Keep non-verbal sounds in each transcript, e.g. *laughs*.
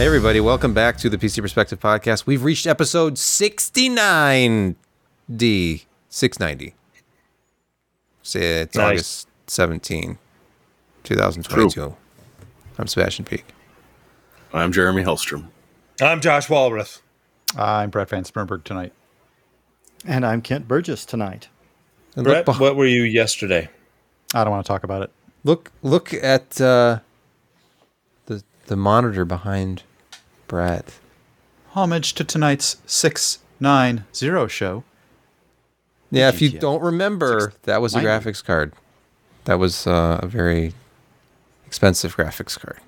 Hey, everybody, welcome back to the PC Perspective Podcast. We've reached episode 69D, 690. Say It's Nice. August 17, 2022. I'm Sebastian Peak. I'm Jeremy Hellstrom. I'm Josh Walrath. I'm Brett Van Spernberg tonight. And I'm Kent Burgess tonight. And Brett, beh- what were you yesterday? I don't want to talk about it. look, look at uh, the, the monitor behind Brett. Homage to tonight's 690 show. Yeah, if you don't remember, that was a graphics card. That was uh, a very expensive graphics card.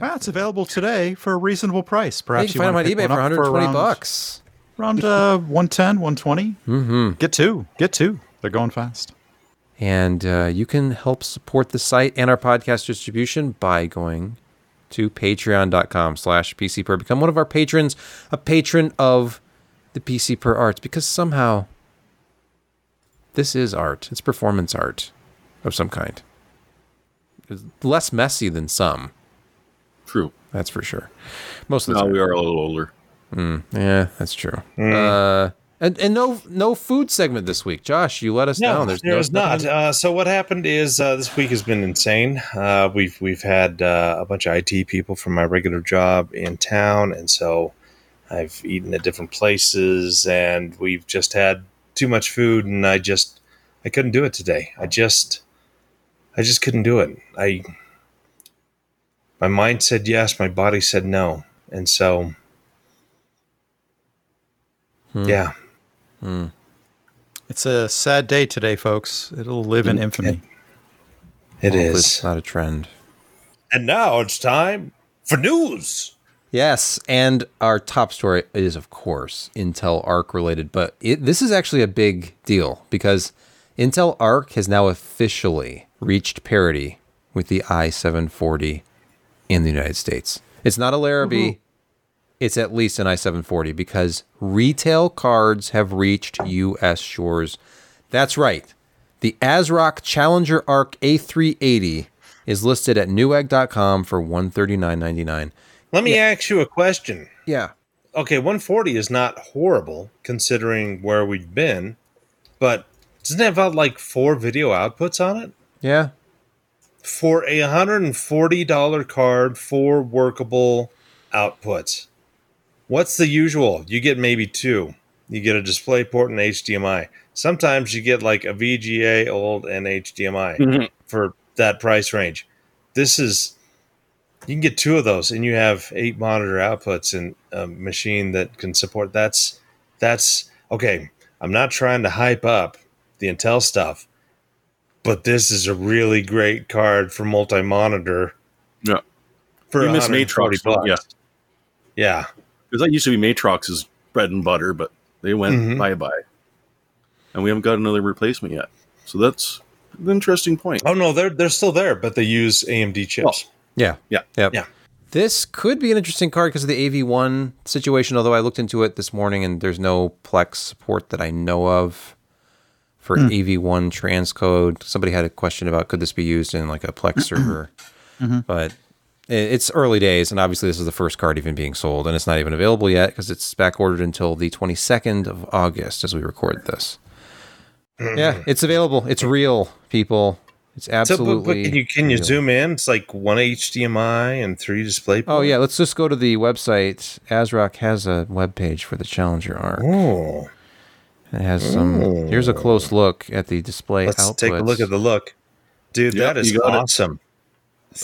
Well, it's available today for a reasonable price. Perhaps you can find them on eBay for up 120 around, bucks. Around uh, 110, 120. Mm-hmm. Get two. Get two. They're going fast. And uh, you can help support the site and our podcast distribution by going to patreon.com slash PC per. Become one of our patrons, a patron of the PC per arts, because somehow this is art. It's performance art of some kind. It's less messy than some, True. that's for sure. Most of the Now time. we are a little older. Yeah, that's true. Uh, and and no no food segment this week. Josh, you let us No, down. there's, no- not. Uh, so what happened is uh, this week has been insane. Uh, we've we've had uh, a bunch of IT people from my regular job in town, and so I've eaten at different places, and we've just had too much food, and I just I couldn't do it today. I just I just couldn't do it. I my mind said yes, my body said no, and so yeah. Hmm. It's a sad day today, folks. It'll live in infamy. It Hopefully is. It's not a trend. And now it's time for news. Yes, and our top story is, of course, Intel Arc related, but it, this is actually a big deal because Intel Arc has now officially reached parity with the i740 in the United States. It's not a Larrabee, it's at least an i740 because retail cards have reached U.S. shores. That's right. The ASRock Challenger Arc A380 is listed at newegg.com for $139.99. Let me ask you a question. Yeah. Okay, 140 is not horrible considering where we've been, but doesn't it have about like four video outputs on it? Yeah. For a $140 card, four workable outputs. What's the usual? You get maybe two. You get a display port and HDMI. Sometimes you get like a VGA old and HDMI Mhm. for that price range. This is you can get two of those and you have eight monitor outputs in a machine that can support that's that's okay. I'm not trying to hype up the Intel stuff, but this is a really great card for multi-monitor Yeah. for We miss 140 Matrox, bucks. yeah. Yeah. Because that used to be Matrox's bread and butter, but they went Mhm. bye bye. And we haven't got another replacement yet. So that's an interesting point. Oh no, they're they're still there, but they use AMD chips. Yeah. Yeah. Yep. Yeah. This could be an interesting card because of the AV1 situation, although I looked into it this morning and there's no Plex support that I know of for AV1 transcode. Somebody had a question about could this be used in like a Plex *clears throat* server? But i- it's early days, and obviously this is the first card even being sold, and it's not even available yet because it's back ordered until the 22nd of August as we record this. Hmm. Yeah, it's available. It's real, people. It's So, but, absolutely. but can you can you real. zoom in? It's like one HDMI and three display. Oh yeah, let's just go to the website. ASRock has a web page for the Challenger Arc. Oh, It has some. Here's a close look at the display let's outputs. take a look at the look, dude. Yep, that is awesome. it.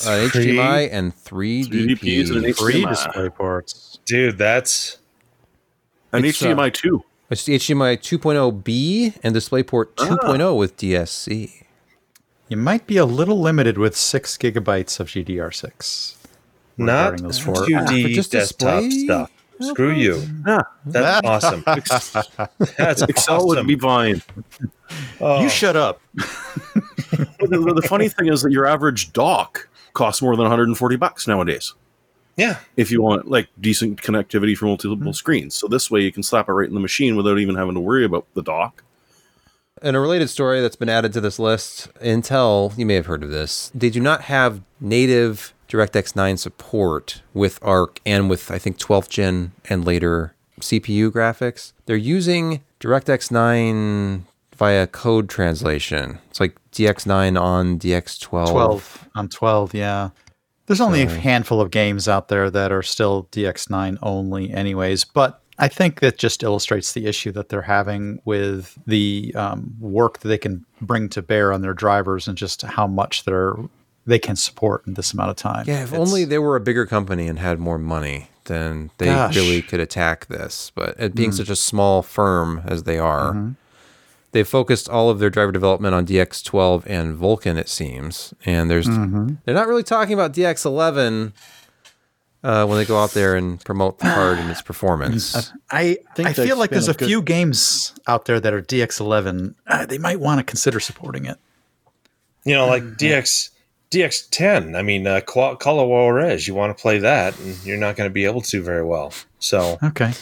Awesome. uh, Three- HDMI and three Three DPs and. Three display ports. dude. That's an It's, uh, HDMI too. It's the HDMI 2.0B and DisplayPort 2.0 with DSC. You might be a little limited with six gigabytes of GDDR6. not regarding those four. 2D For just desktop display? stuff. Screw you. Yeah. That's *laughs* awesome. That's Excel would awesome. be fine. Oh, You shut up. The, the funny thing is that your average dock costs more than 140 bucks nowadays. yeah. if you want like decent connectivity for multiple mm-hmm. screens. So this way you can slap it right in the machine without even having to worry about the dock. And a related story that's been added to this list Intel, you may have heard of this, they do not have native DirectX 9 support with ARC and with I think 12th gen and later CPU graphics. They're using DirectX 9 via code translation. It's like DX9 on DX12. 12 on 12, yeah. There's only a handful of games out there that are still DX9 only, anyways. But I think that just illustrates the issue that they're having with the um, work that they can bring to bear on their drivers and just how much they're they can support in this amount of time. Yeah, if It's- only they were a bigger company and had more money, then they Gosh. really could attack this. But it being such a small firm as they are, they've focused all of their driver development on DX12 and Vulkan, it seems. And there's they're not really talking about DX11 uh, when they go out there and promote the card and its performance. I, think I feel like there's a a good- few games out there that are DX11. Uh, they might want to consider supporting it. You know, like DX DX10. I mean, uh, Call Call of Juarez. You want to play that, and you're not going to be able to very well. So Okay.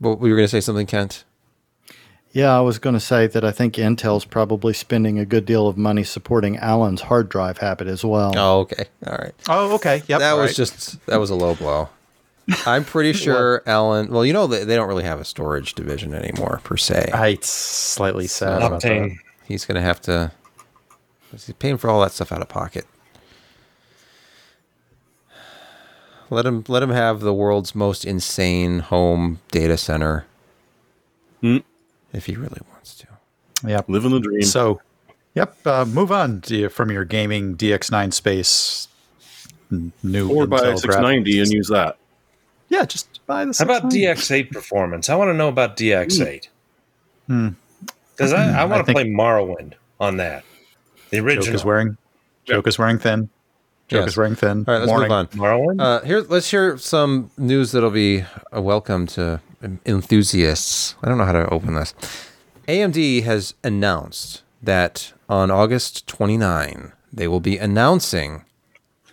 But we were going to say something, Kent. Yeah, I was going to say that I think Intel's probably spending a good deal of money supporting Alan's hard drive habit as well. Oh, okay. All right. Oh, okay. Yep. that all was right. just that was a low blow. I'm pretty *laughs* sure Alan. Well, you know they, they don't really have a storage division anymore per se. I slightly sad about that. He's gonna have to. He's paying for all that stuff out of pocket. Let him let him have the world's most insane home data center. Hmm. If he really wants to. Yep. Living the dream. So, yep. Uh, move on to, from your gaming DX9 space. n- New or buy a 690 graphics. and use that. yeah, just buy the. How about DX8 performance? I want to know about DX8 because I, I want to play Morrowind on that. The original. Joke original is wearing. Joke is wearing thin. Joke Yes. is wearing thin. All right, let's Morning. move on. Morrowind. Uh, here, let's hear some news that'll be a welcome to enthusiasts. I don't know how to open this. AMD has announced that on August 29, they will be announcing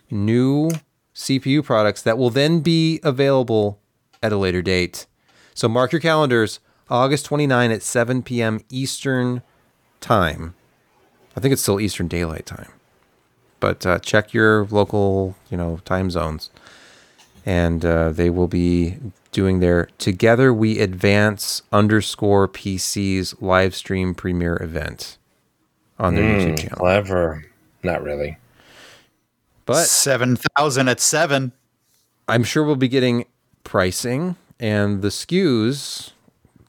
new CPU products that will then be available at a later date. So mark your calendars, August 29 at 7 p.m. Eastern Time. I think it's still Eastern Daylight Time but uh, check your local, you know, time zones, and uh, they will be doing their "Together We Advance" underscore PC's live stream premiere event on their Hmm, YouTube channel. Clever. Not really. But seven thousand at seven. I'm sure we'll be getting pricing and the SKUs.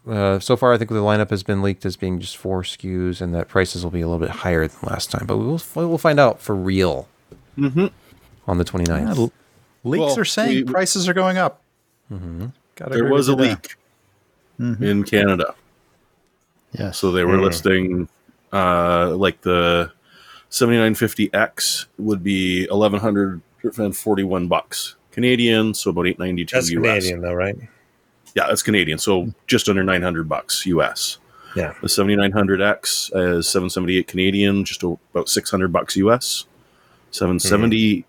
Uh, so far, I think the lineup has been leaked as being just four SKUs, and that prices will be a little bit higher than last time. But we will we'll find out for real on the 29th. Yeah, leaks Well, are saying we- prices are going up. Gotta There was a with you leak in Canada. Yeah. So they were Hmm. listing uh, like the 7950X would be 1141 bucks Canadian, so about 892 That's US. Canadian, though, right? Yeah, that's Canadian, so just under 900 bucks US. Yeah. The 7900X is 778 Canadian, just about 600 bucks US. 770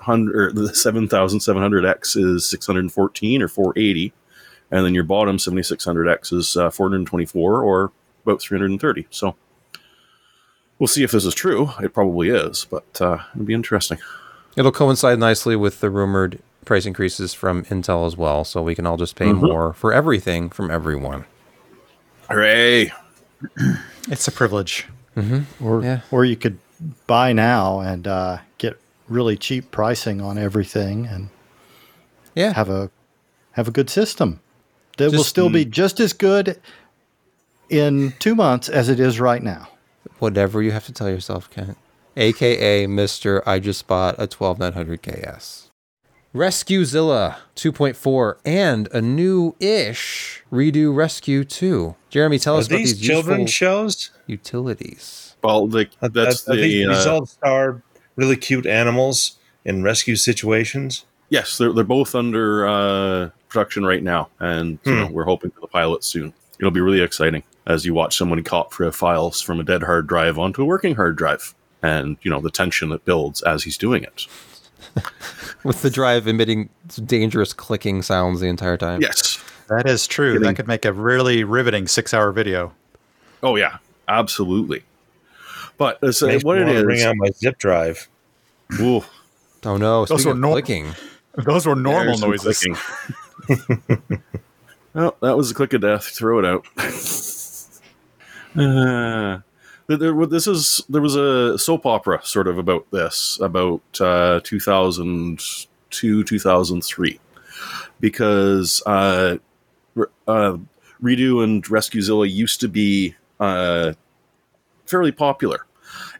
hundred the 7700X is 614 or 480, and then your bottom 7600X is uh, 424 or about 330. So we'll see if this is true. It probably is, but uh, it'll be interesting. It'll coincide nicely with the rumored price increases from Intel as well, so we can all just pay more for everything from everyone. Hooray! It's a privilege. or Yeah. or you could buy now and uh, get really cheap pricing on everything and Yeah, have a have a good system that will still be just as good in two months as it is right now. whatever you have to tell yourself, Kent. AKA Mr. I just bought a 12900 KS. RescueZilla 2.4 and a new ish redo Rescue 2. Jeremy, tell Are us about these these children's shows? utilities. Well, like Are- that's are these, the these uh, all star really cute animals in rescue situations. yes, they're they're both under uh, production right now, and you know, we're hoping for the pilot soon. It'll be really exciting as you watch someone copy files from a dead hard drive onto a working hard drive, and you know the tension that builds as he's doing it. *laughs* With the drive emitting dangerous clicking sounds the entire time. Yes. That is true. Getting- That could make a really riveting six-hour video. Oh yeah, absolutely. But so Makes what me it wanna bring out my zip drive. Ooh, Oh no! Those were of nor- clicking. Those were normal there's noises. clicking. *laughs* well, that was a click of death. Throw it out. uh, *laughs* there, there- this is there was a soap opera sort of about this about uh, 2002 2003 because uh, uh, Redo and RescueZilla used to be uh, fairly popular,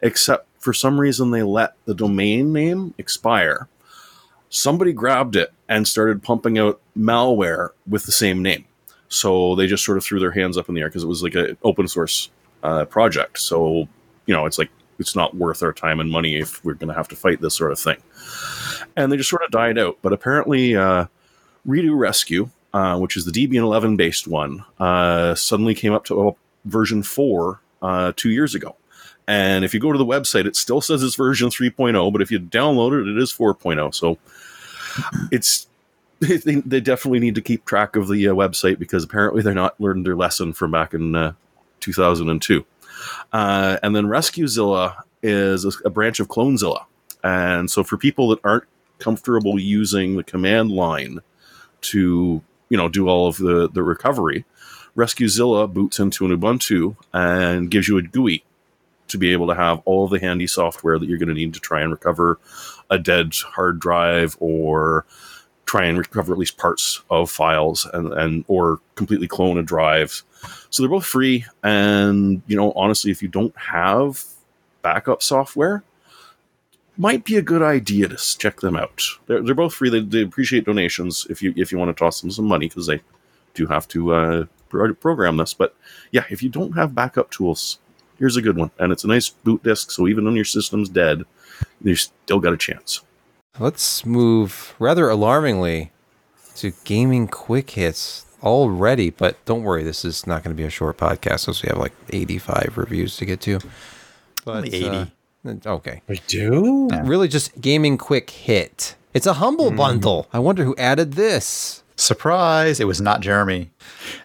except for some reason they let the domain name expire. Somebody grabbed it and started pumping out malware with the same name. So they just sort of threw their hands up in the air because it was like an open source uh, project. So, you know, it's like, it's not worth our time and money if we're going to have to fight this sort of thing. And they just sort of died out. But apparently, uh, Redo Rescue, uh, which is the Debian 11 based one, uh, suddenly came up to version 4 uh, two years ago. And if you go to the website, it still says it's version 3.0, but if you download it, it is 4.0. So it's *laughs* they, they definitely need to keep track of the uh, website because apparently they're not learned their lesson from back in uh, 2002. Uh, and then RescueZilla is a, a branch of CloneZilla. And so for people that aren't comfortable using the command line to, you know, do all of the, the recovery, RescueZilla boots into an Ubuntu and gives you a GUI to be able to have all the handy software that you're going to need to try and recover a dead hard drive or try and recover at least parts of files and, and or completely clone a drive. So they're both free and you know honestly if you don't have backup software might be a good idea to check them out. They're, they're both free. They, they appreciate donations if you if you want to toss them some money because they do have to uh, program this. But yeah, if you don't have backup tools, here's a good one, and it's a nice boot disk. So even when your system's dead, you still got a chance. Let's move rather alarmingly to gaming quick hits already, but don't worry, this is not going to be a short podcast since we have like 85 reviews to get to. But Only 80. uh, okay. We do? Really just gaming quick hit. It's a humble bundle. I wonder who added this. Surprise! It was not Jeremy.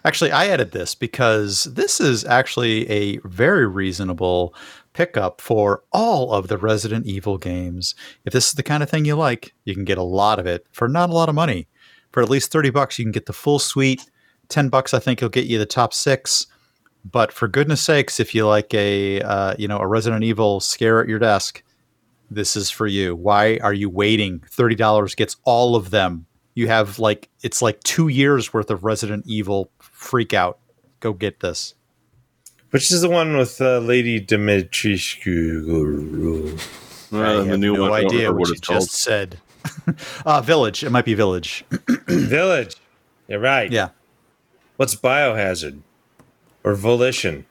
Actually, I added this because this is actually a very reasonable pickup for all of the Resident Evil games. If this is the kind of thing you like, you can get a lot of it for not a lot of money. For at least 30 bucks, you can get the full suite. 10 bucks, I think, will get you the top six. But for goodness sakes, if you like a uh, you know a Resident Evil scare at your desk, this is for you. Why are you waiting? Thirty dollars gets all of them. You have like it's like two years worth of Resident Evil freak out. Go get this. Which is the one with uh, Lady Dimitrescu? Uh, I the have new no one, idea what what you it's called. just said. *laughs* uh, Village. It might be Village. *clears throat* Village. You're right. Yeah, What's Biohazard? Or Volition?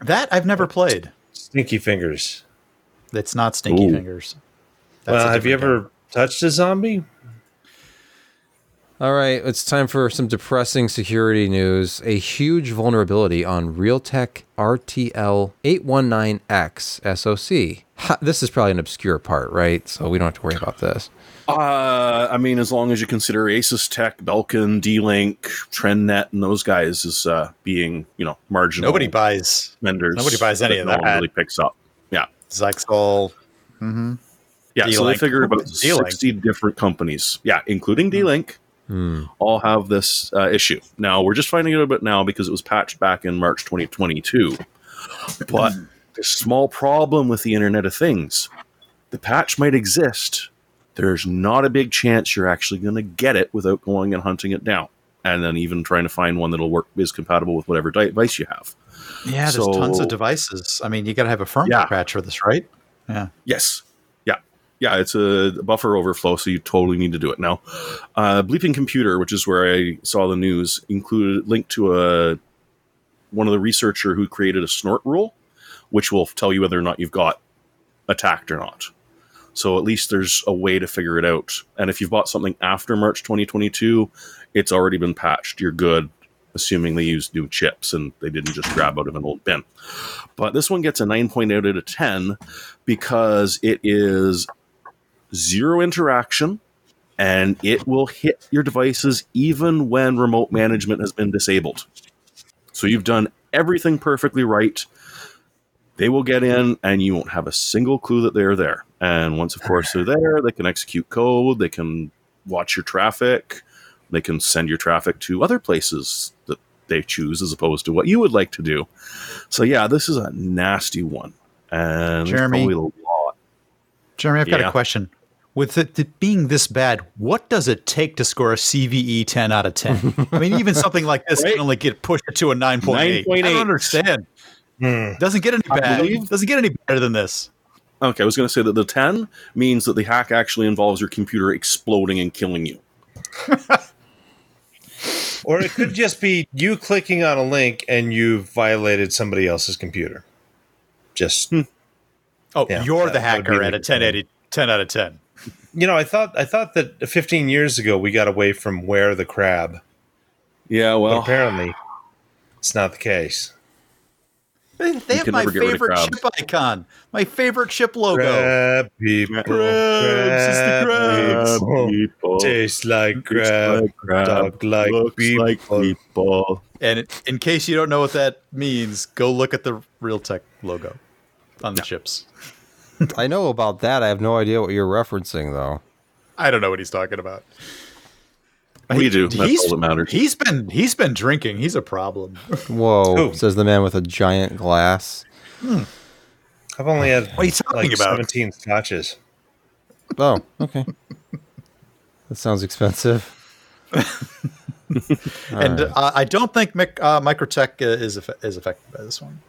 that I've never played. Stinky Fingers. It's not Stinky Ooh. Fingers. That's well, have you different ever touched a zombie? All right, it's time for some depressing security news. A huge vulnerability on Realtek RTL 819X SoC. Ha, this is probably an obscure part, right? So we don't have to worry about this. Uh, I mean, as long as you consider Asus Tech, Belkin, D-Link, TrendNet, and those guys as uh, being, you know, marginal Nobody buys vendors. nobody buys any of no one that. really picks up. Yeah. Zyxel. Mm-hmm. Yeah, so they D-Link. figure about D-Link. 60 different companies, yeah, including D-Link, Hmm. all have this uh, issue. Now, we're just finding out about now because it was patched back in March 2022. But there's a small problem with the Internet of Things. The patch might exist. There's not a big chance you're actually going to get it without going and hunting it down. And then even trying to find one that'll work is compatible with whatever device you have. Yeah, there's tons of devices. I mean, you got to have a firmware Yeah. patch for this, right? Yeah. Yes. Yeah. It's a buffer overflow, so you totally need to do it. Now, uh, Bleeping Computer, which is where I saw the news, included linked to a one of the researcher who created a snort rule, which will tell you whether or not you've got attacked or not. So at least there's a way to figure it out. And if you've bought something after March 2022, it's already been patched. You're good, assuming they used new chips and they didn't just grab out of an old bin. But this one gets a 9.8 out of 10 because it is zero interaction and it will hit your devices even when remote management has been disabled. So you've done everything perfectly right. They will get in, and you won't have a single clue that they're there. And once, of course, they're there, they can execute code. They can watch your traffic. They can send your traffic to other places that they choose as opposed to what you would like to do. So yeah, this is a nasty one. And Jeremy, a lot. Jeremy, I've got Yeah. a question. With it, it being this bad, what does it take to score a CVE 10 out of 10? I mean, even something like this Right. can only get pushed to a 9.8. I 9.8. don't understand. Hmm. Doesn't get any I bad. Doesn't get any better than this. Okay, I was going to say that the 10 means that the hack actually involves your computer exploding and killing you. *laughs* Or it could just be you clicking on a link and you violated somebody else's computer. Just Oh, Yeah, you're the hacker at the- a 1080, 10 out of 10. You know, I thought I thought that 15 years ago we got away from where the crab, Yeah, but well, apparently it's not the case. They, they have my never get rid of favorite crabs. chip icon, my favorite chip logo. Crab people, Crabs, it's the crabs. people, people. taste like crab, like crab, talk like looks people. like people. And in case you don't know what that means, go look at the Realtek logo on the chips. *laughs* I know about that. I have no idea what you're referencing, though. I don't know what he's talking about. We do. That's He's- all that matters. He's been he's been drinking. He's a problem. Whoa, Who? says the man with a giant glass. I've only had What are you talking like about? 17 scotches. Oh, okay. that sounds expensive. *laughs* and uh, I don't think Mic- uh, MikroTik uh, is is affected by this one.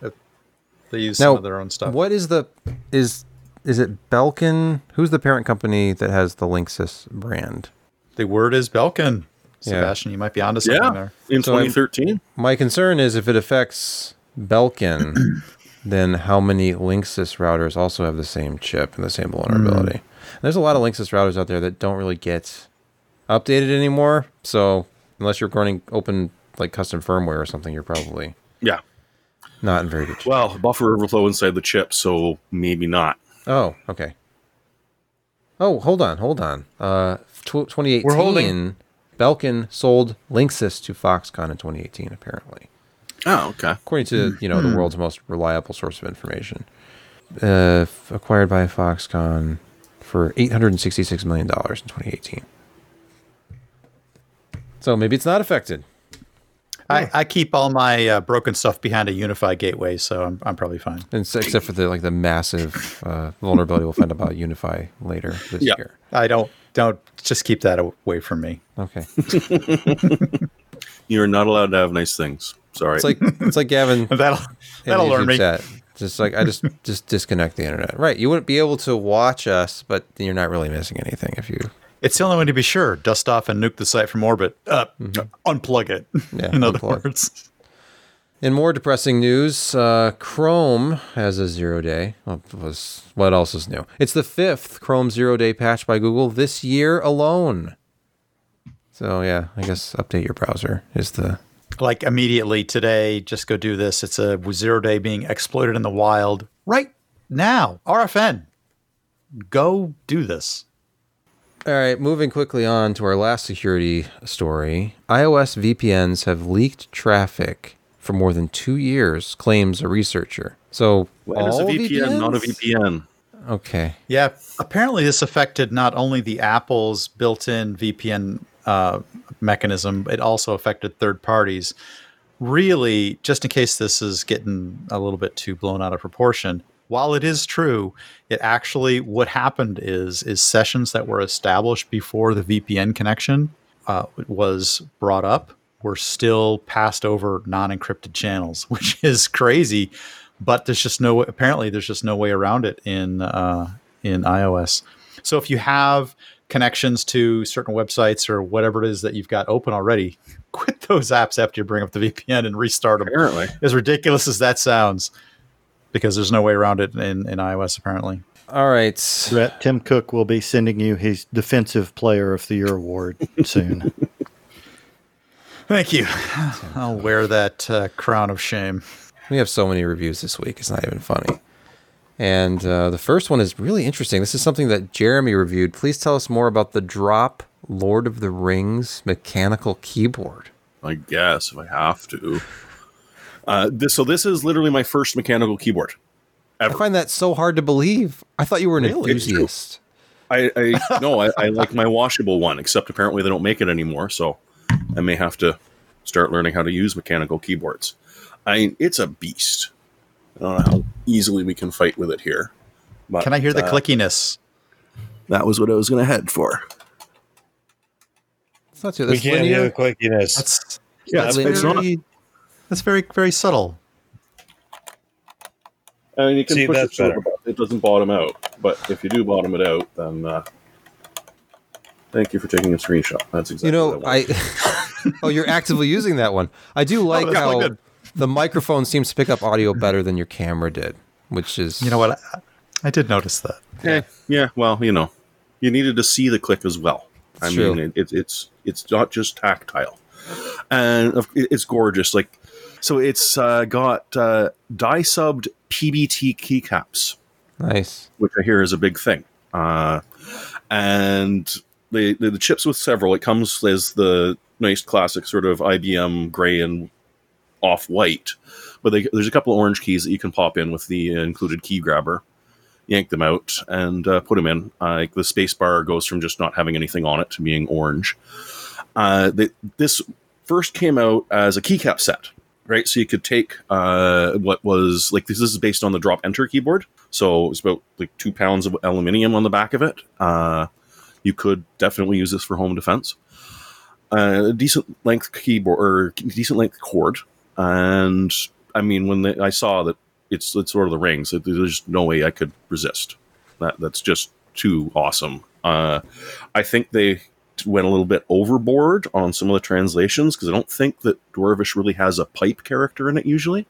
They use Now, some of their own stuff. What is the is is it Belkin? Who's the parent company that has the Linksys brand? The word is Belkin. Yeah. Sebastian, you might be onto something yeah, there. in So I'm- 2013. My concern is if it affects Belkin, *clears throat* then how many Linksys routers also have the same chip and the same vulnerability? Hmm. There's a lot of Linksys routers out there that don't really get updated anymore. So unless you're running open like custom firmware or something, you're probably Yeah. not in very good shape. Well, buffer overflow inside the chip, so maybe not. Oh, okay. Oh, hold on, hold on. Uh, tw- 2018, We're holding- Belkin sold Linksys to Foxconn in 2018, apparently, Oh, okay. according to you know the world's most reliable source of information. Uh, f- acquired by Foxconn for 866 million dollars in 2018. So maybe it's not affected. I, I keep all my uh, broken stuff behind a UniFi gateway, so I'm, I'm probably fine. And s- except for the like the massive uh, vulnerability we'll find about UniFi later this Yeah. year. I don't don't just keep that away from me. Okay. *laughs* You're not allowed to have nice things. Sorry. It's like it's like Gavin *laughs* That'll that'll learn me. chat. Just like I just *laughs* just disconnect the internet. Right. You wouldn't be able to watch us, but you're not really missing anything if you It's the only way to be sure. Dust off and nuke the site from orbit. Uh, Unplug it. *laughs* Yeah, In other unplug. words. In more depressing news, uh, Chrome has a zero day. What else is new? It's the fifth Chrome zero day patch by Google this year alone. So yeah, I guess update your browser is the Like immediately today, just go do this. It's a zero day being exploited in the wild right now. RFN. Go do this. All right, moving quickly on to our last security story. iOS VPNs have leaked traffic for more than two years, claims a researcher. So Why is a all VPN not a VPN? Okay. Yeah, apparently this affected not only the Apple's built-in VPN uh, mechanism, it also affected third parties. Really, just in case this is getting a little bit too blown out of proportion, while it is true, it actually what happened is is sessions that were established before the VPN connection uh, was brought up were still passed over non-encrypted channels, *laughs* which is crazy. But there's just no apparently there's just no way around it in uh, in iOS. So if you have connections to certain websites or whatever it is that you've got open already, *laughs* quit those apps after you bring up the VPN and restart them. Apparently. As ridiculous as that sounds, because there's no way around it in, in iOS apparently. All right. Brett, Tim Cook will be sending you his Defensive Player of the Year award *laughs* soon. Thank you. I'll wear that uh, crown of shame. We have so many reviews this week. It's not even funny. And uh, the first one is really interesting. This is something that Jeremy reviewed. Please tell us more about the Drop Lord of the Rings mechanical keyboard. I guess if I have to. Uh, this, so this is literally my first mechanical keyboard. I find that so hard to believe. I thought you were an Really? enthusiast. I, I *laughs* no, I, I like my washable one, except apparently they don't make it anymore, so I may have to start learning how to use mechanical keyboards. I it's a beast. I don't know how easily we can fight with it here. But, Can I hear the uh, clickiness? That was what I was going to head for. It's not too. We can't linear. hear the clickiness. That's Yeah, That's it's, it's not. Linear. that's very very subtle. I mean, you can See, push that's it so better. it doesn't bottom out. But if you do bottom it out, then uh, thank you for taking a screenshot. That's exactly You know, what I. I. *laughs* oh, you're actively using that one. I do *laughs* like that's how really the microphone seems to pick up audio better than your camera did, which is You know what? I, I did notice that. Eh, yeah, well, you know, you needed to see the click as well. I It's mean, true. it, it's it's it's not just tactile, and it's gorgeous. Like, so it's uh, got uh, dye subbed PBT keycaps, nice. which I hear is a big thing. Uh, and the, the the chips with several. It comes as the nice classic sort of IBM gray and off white, but they, there's a couple of orange keys that you can pop in with the included key grabber. Yank them out and uh, put them in. Uh, like the space bar goes from just not having anything on it to being orange. Uh, the, this first came out as a keycap set, right? So you could take uh, what was like this is based on the drop ENTR keyboard. So it's about like two pounds of aluminium on the back of it. Uh, you could definitely use this for home defense. Uh, decent length keyboard or decent length cord, and I mean when they, I saw that it's it's sort of the rings, there's no way I could resist. That that's just too awesome. Uh, I think they went a little bit overboard on some of the translations because I don't think that Dwarvish really has a pipe character in it usually.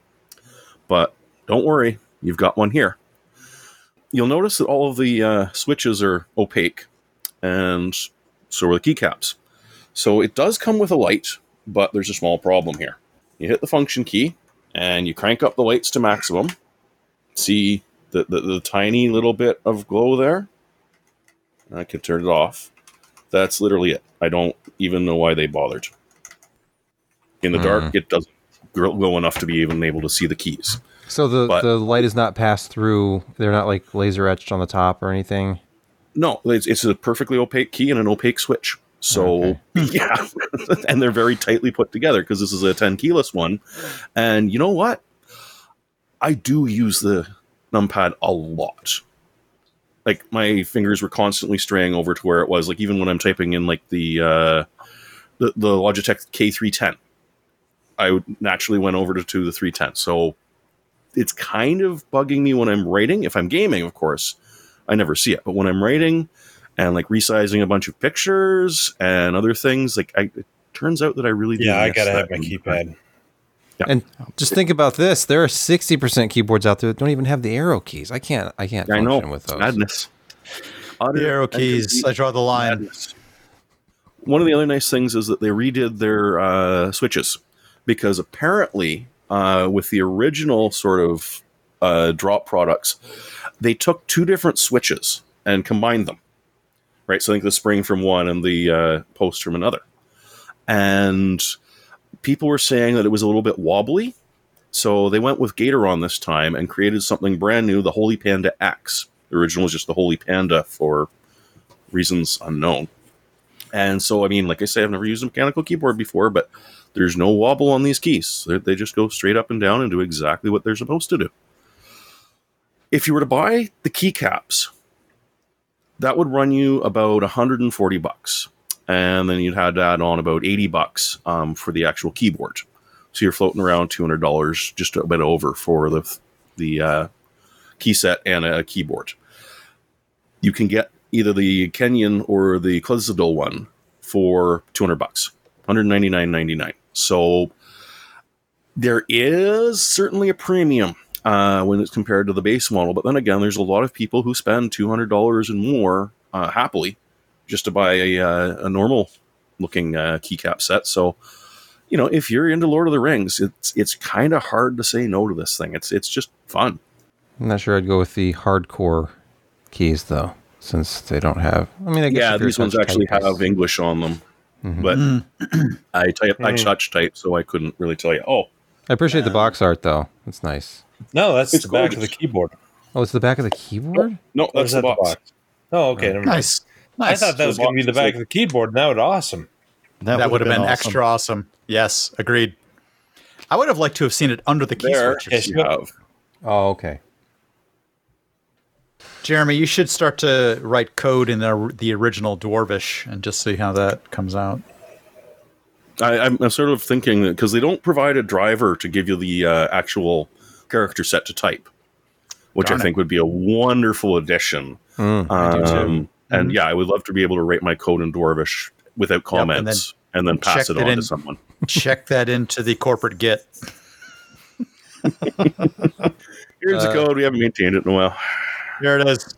But don't worry, you've got one here. You'll notice that all of the uh, switches are opaque, and so are the keycaps. So it does come with a light, but there's a small problem here. You hit the function key, and you crank up the lights to maximum. See the, the, the tiny little bit of glow there? I can turn it off. That's literally it. I don't even know why they bothered. In the dark, mm-hmm. it doesn't glow enough to be even able to see the keys. So the But- the light is not passed through. They're not like laser etched on the top or anything. No, it's, it's a perfectly opaque key and an opaque switch. So *laughs* yeah, *laughs* and they're very tightly put together because this is a 10 keyless one. And you know what? I do use the numpad a lot. Like my fingers were constantly straying over to where it was. Like even when I'm typing in like the uh, the, the Logitech K310, I naturally went over to, to the 310. So it's kind of bugging me when I'm writing. If I'm gaming, of course, I never see it. But when I'm writing and like resizing a bunch of pictures and other things, like I, it turns out that I really yeah, I gotta have my numpad. Keypad. And just think about this: there are sixty percent keyboards out there that don't even have the arrow keys. I can't. I can't I function know with those. madness. Utter The arrow keys. complete I draw the line. madness. One of the other nice things is that they redid their uh, switches because apparently, uh, with the original sort of uh, drop products, they took two different switches and combined them. Right, so I think the spring from one and the uh, post from another, and people were saying that it was a little bit wobbly. So they went with Gateron this time and created something brand new, the Holy Panda X. The original was just the Holy Panda for reasons unknown. And so, I mean, like I say, I've never used a mechanical keyboard before, but there's no wobble on these keys. They're, they just go straight up and down and do exactly what they're supposed to do. If you were to buy the keycaps, that would run you about 140 bucks. And then you'd have to add on about 80 bucks um, for the actual keyboard. So you're floating around $200, just a bit over for the, the uh, key set and a keyboard. You can get either the Quenya or the Khazad-dûm one for 200 bucks, 199.99. So there is certainly a premium uh, when it's compared to the base model. But then again, there's a lot of people who spend $200 and more uh, happily just to buy a, uh, a normal looking uh, keycap set. So, you know, if you're into Lord of the Rings, it's it's kind of hard to say no to this thing. It's it's just fun. I'm not sure I'd go with the hardcore keys though, since they don't have. I mean, I guess Yeah, these ones actually typist- have English on them, Mhm. but *clears throat* I type I Mm. touch type, so I couldn't really tell you. Oh, I appreciate the box art though. It's nice. No, that's It's the back of the keyboard. Oh, it's the back of the keyboard. No, Or that's the that box. Oh, okay. never mind. Nice. I thought that was going to be the back of the keyboard. and That would awesome. that would have been, awesome. extra awesome. Yes, agreed. I would have liked to have seen it under the key There, switches. you have. Oh, okay. Jeremy, you should start to write code in the, the original Dwarvish and just see how that comes out. I, I'm, I'm sort of thinking that because they don't provide a driver to give you the uh, actual character set to type, which Darn I it. think would be a wonderful addition. Mm. I do too. Um, And yeah, I would love to be able to rate my code in Dwarvish without and then comments and then, pass it it on in- to someone. *laughs* *laughs* Check that into the corporate Git. *laughs* Here's the Uh, code. We haven't maintained it in a while. There it is.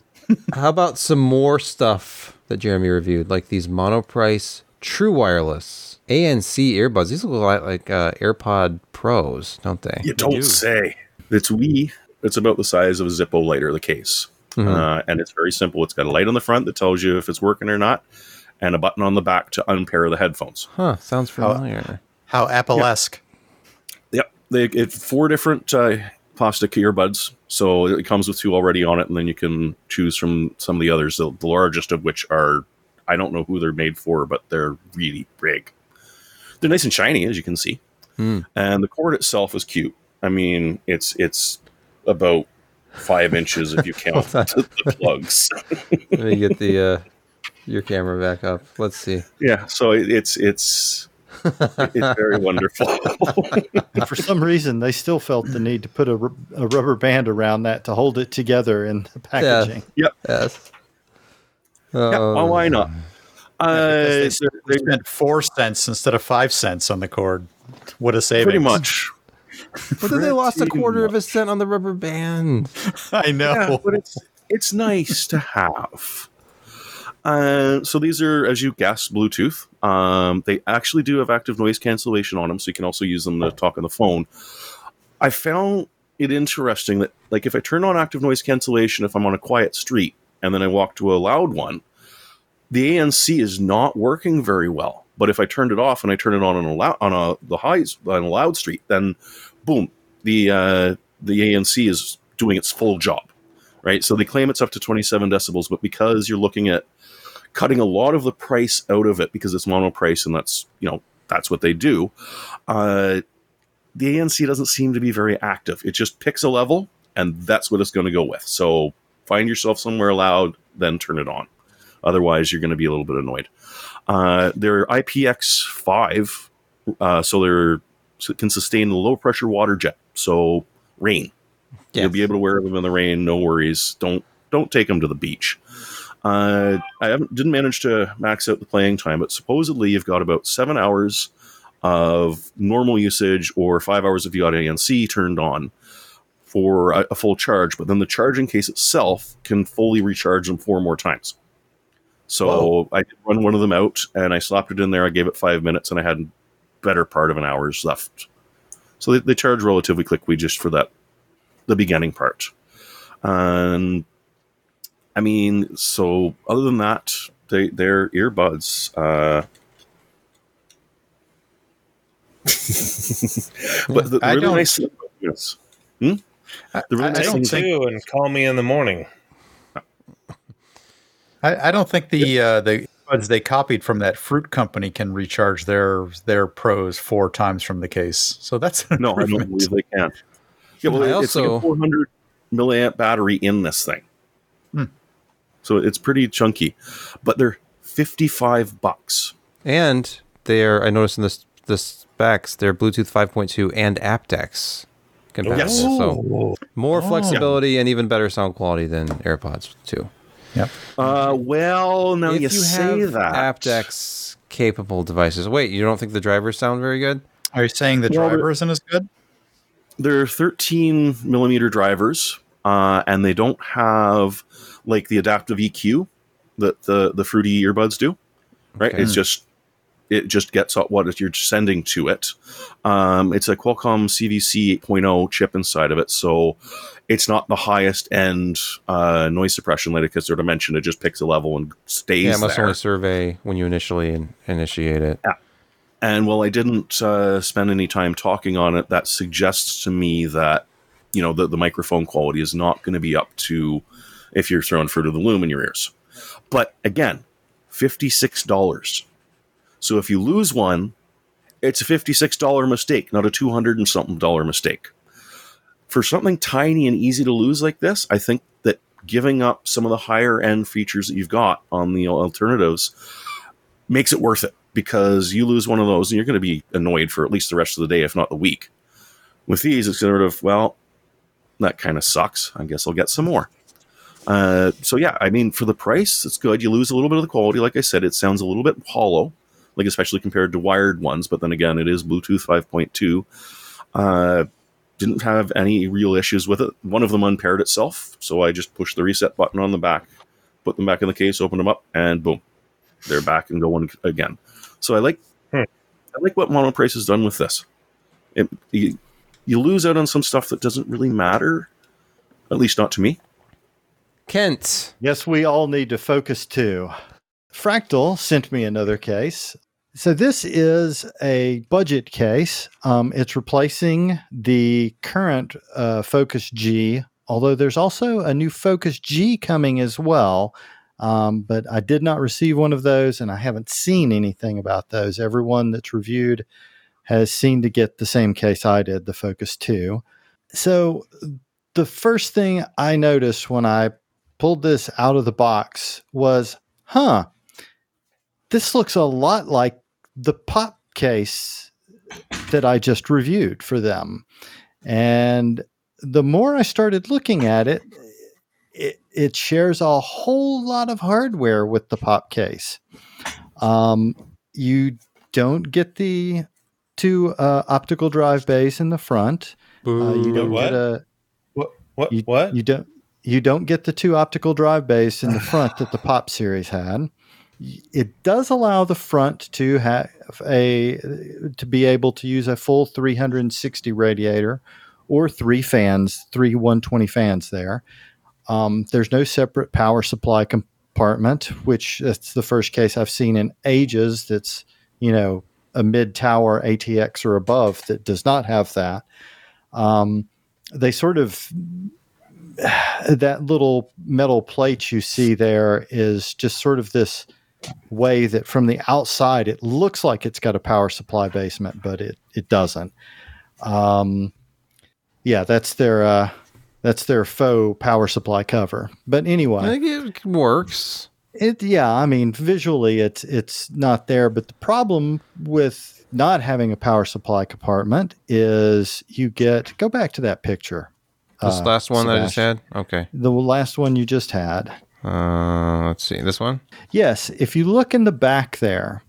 How about some more stuff that Jeremy reviewed, like these monoprice True Wireless ANC earbuds? These look a lot like uh, AirPod Pros, don't they? You don't do. say. It's wee. It's about the size of a Zippo lighter, the case. Mhm. Uh, and it's very simple. It's got a light on the front that tells you if it's working or not, and a button on the back to unpair the headphones. Huh? Sounds familiar. How Apple-esque. Yep. They it's four different uh, plastic earbuds. So it comes with two already on it, and then you can choose from some of the others, the, the largest of which are, I don't know who they're made for, but they're really big. They're nice and shiny, as you can see. Hmm. And the cord itself is cute. I mean, it's it's about five inches if you *laughs* count the, the plugs. Let me get the uh, *laughs* your camera back up. Let's see. Yeah, so it, it's it's it's very wonderful. For some reason, they still felt the need to put a, ru- a rubber band around that to hold it together in the packaging. Yes. Oh, yeah, well, why not? Uh, Because they, they spent four cents instead of five cents on the cord. What a savings. pretty much. *laughs* But then they lost a quarter of a cent on the rubber band. *laughs* I know. Yeah, but it's it's nice to have. Uh, so these are, as you guessed, Bluetooth. Um, they actually do have active noise cancellation on them, so you can also use them to talk on the phone. I found it interesting that, like, if I turn on active noise cancellation, if I'm on a quiet street and then I walk to a loud one, the ANC is not working very well. But if I turned it off and I turn it on on a loud, on a the highs on a loud street, then boom, the uh, the ANC is doing its full job, right? So they claim it's up to 27 decibels, but because you're looking at cutting a lot of the price out of it because it's Monoprice and that's you know that's what they do. Uh, the ANC doesn't seem to be very active. It just picks a level and that's what it's going to go with. So find yourself somewhere loud, then turn it on. Otherwise, you're going to be a little bit annoyed. Uh, they're IPX5, uh, so they're can sustain the low pressure water jet. So rain, Yes. you'll be able to wear them in the rain. No worries. Don't don't take them to the beach. Uh, I haven't didn't manage to max out the playing time, but supposedly you've got about seven hours of normal usage or five hours if you got ANC turned on for a, a full charge. But then the charging case itself can fully recharge them four more times. So Whoa. I did run one of them out and I slapped it in there. I gave it five minutes and I had better part of an hour's left. So they, they charge relatively quickly just for that, the beginning part. And I mean, so other than that, they, they're earbuds. Uh, *laughs* but the I really don't- nice this, hmm? I, The really I nice don't thing- think and call me in the morning. *laughs* I, I don't think the uh, the buds they copied from that fruit company can recharge their their pros four times from the case. So that's an No, I don't believe they can. Yeah, well, I it's like also- a 400 milliamp battery in this thing, Hmm. so it's pretty chunky. But they're 55 bucks. And they're I noticed in this the specs they're Bluetooth 5.2 and aptX compatible. Yes. So more Oh. flexibility and even better sound quality than AirPods too. Yep. Uh, well, now if you, you, say have that. aptX capable devices, wait, you don't think the drivers sound very good? Are you saying the Well, driver isn't as good? They're 13 millimeter drivers, uh, and they don't have like the adaptive EQ that the the fruity earbuds do. Right? Okay. It's just it just gets out what you're sending to it. Um, it's a Qualcomm CVC 8.0 chip inside of it, so it's not the highest end uh, noise suppression sort of mentioned. It just picks a level and stays yeah, it must there. only survey when you initially in, initiate it. Yeah. And while I didn't uh, spend any time talking on it, that suggests to me that you know the, the microphone quality is not going to be up to if you're throwing fruit of the loom in your ears but again $56 so if you lose one it's a $56 mistake not a 200 and something dollar mistake for something tiny and easy to lose like this i think that giving up some of the higher end features that you've got on the alternatives makes it worth it because you lose one of those and you're going to be annoyed for at least the rest of the day if not the week with these it's sort of well that kind of sucks. I guess I'll get some more. Uh, so yeah, I mean, for the price, it's good. You lose a little bit of the quality. Like I said, it sounds a little bit hollow, like especially compared to wired ones. But then again, it is Bluetooth 5.2. Uh, didn't have any real issues with it. One of them unpaired itself, so I just pushed the reset button on the back, put them back in the case, opened them up, and boom, they're back and going again. So I like, Hmm. I like what Monoprice has done with this. It, you, you lose out on some stuff that doesn't really matter, at least not to me. Kent. Yes, we all need to focus too. Fractal sent me another case. So this is a budget case. Um, it's replacing the current uh, Focus G, although there's also a new Focus G coming as well. Um, but I did not receive one of those, and I haven't seen anything about those. Everyone that's reviewed has seemed to get the same case I did, the Focus 2. So the first thing I noticed when I pulled this out of the box was, huh, this looks a lot like the pop case that I just reviewed for them. And the more I started looking at it, it, it shares a whole lot of hardware with the pop case. Um, you don't get the two uh, optical drive bays in the front. Uh, you don't What? get a What? What? you, what? you don't you don't get the two optical drive bays in the front that the pop series had it does allow the front to have a to be able to use a full 360 radiator or three fans three 120 fans there. Um, there's no separate power supply compartment which that's the first case i've seen in ages that's you know a mid tower atx or above that does not have that. Um, they sort of *sighs* that little metal plate you see there is just sort of this way that from the outside it looks like it's got a power supply basement, but it it doesn't. Um, yeah, that's their uh, that's their faux power supply cover. But anyway, it works. it yeah, I mean visually it's it's not there, but the problem with not having a power supply compartment is you get go back to that picture. This uh, last one that I just had. Okay. The last one you just had. Uh, let's see. This one. Yes, if you look in the back there,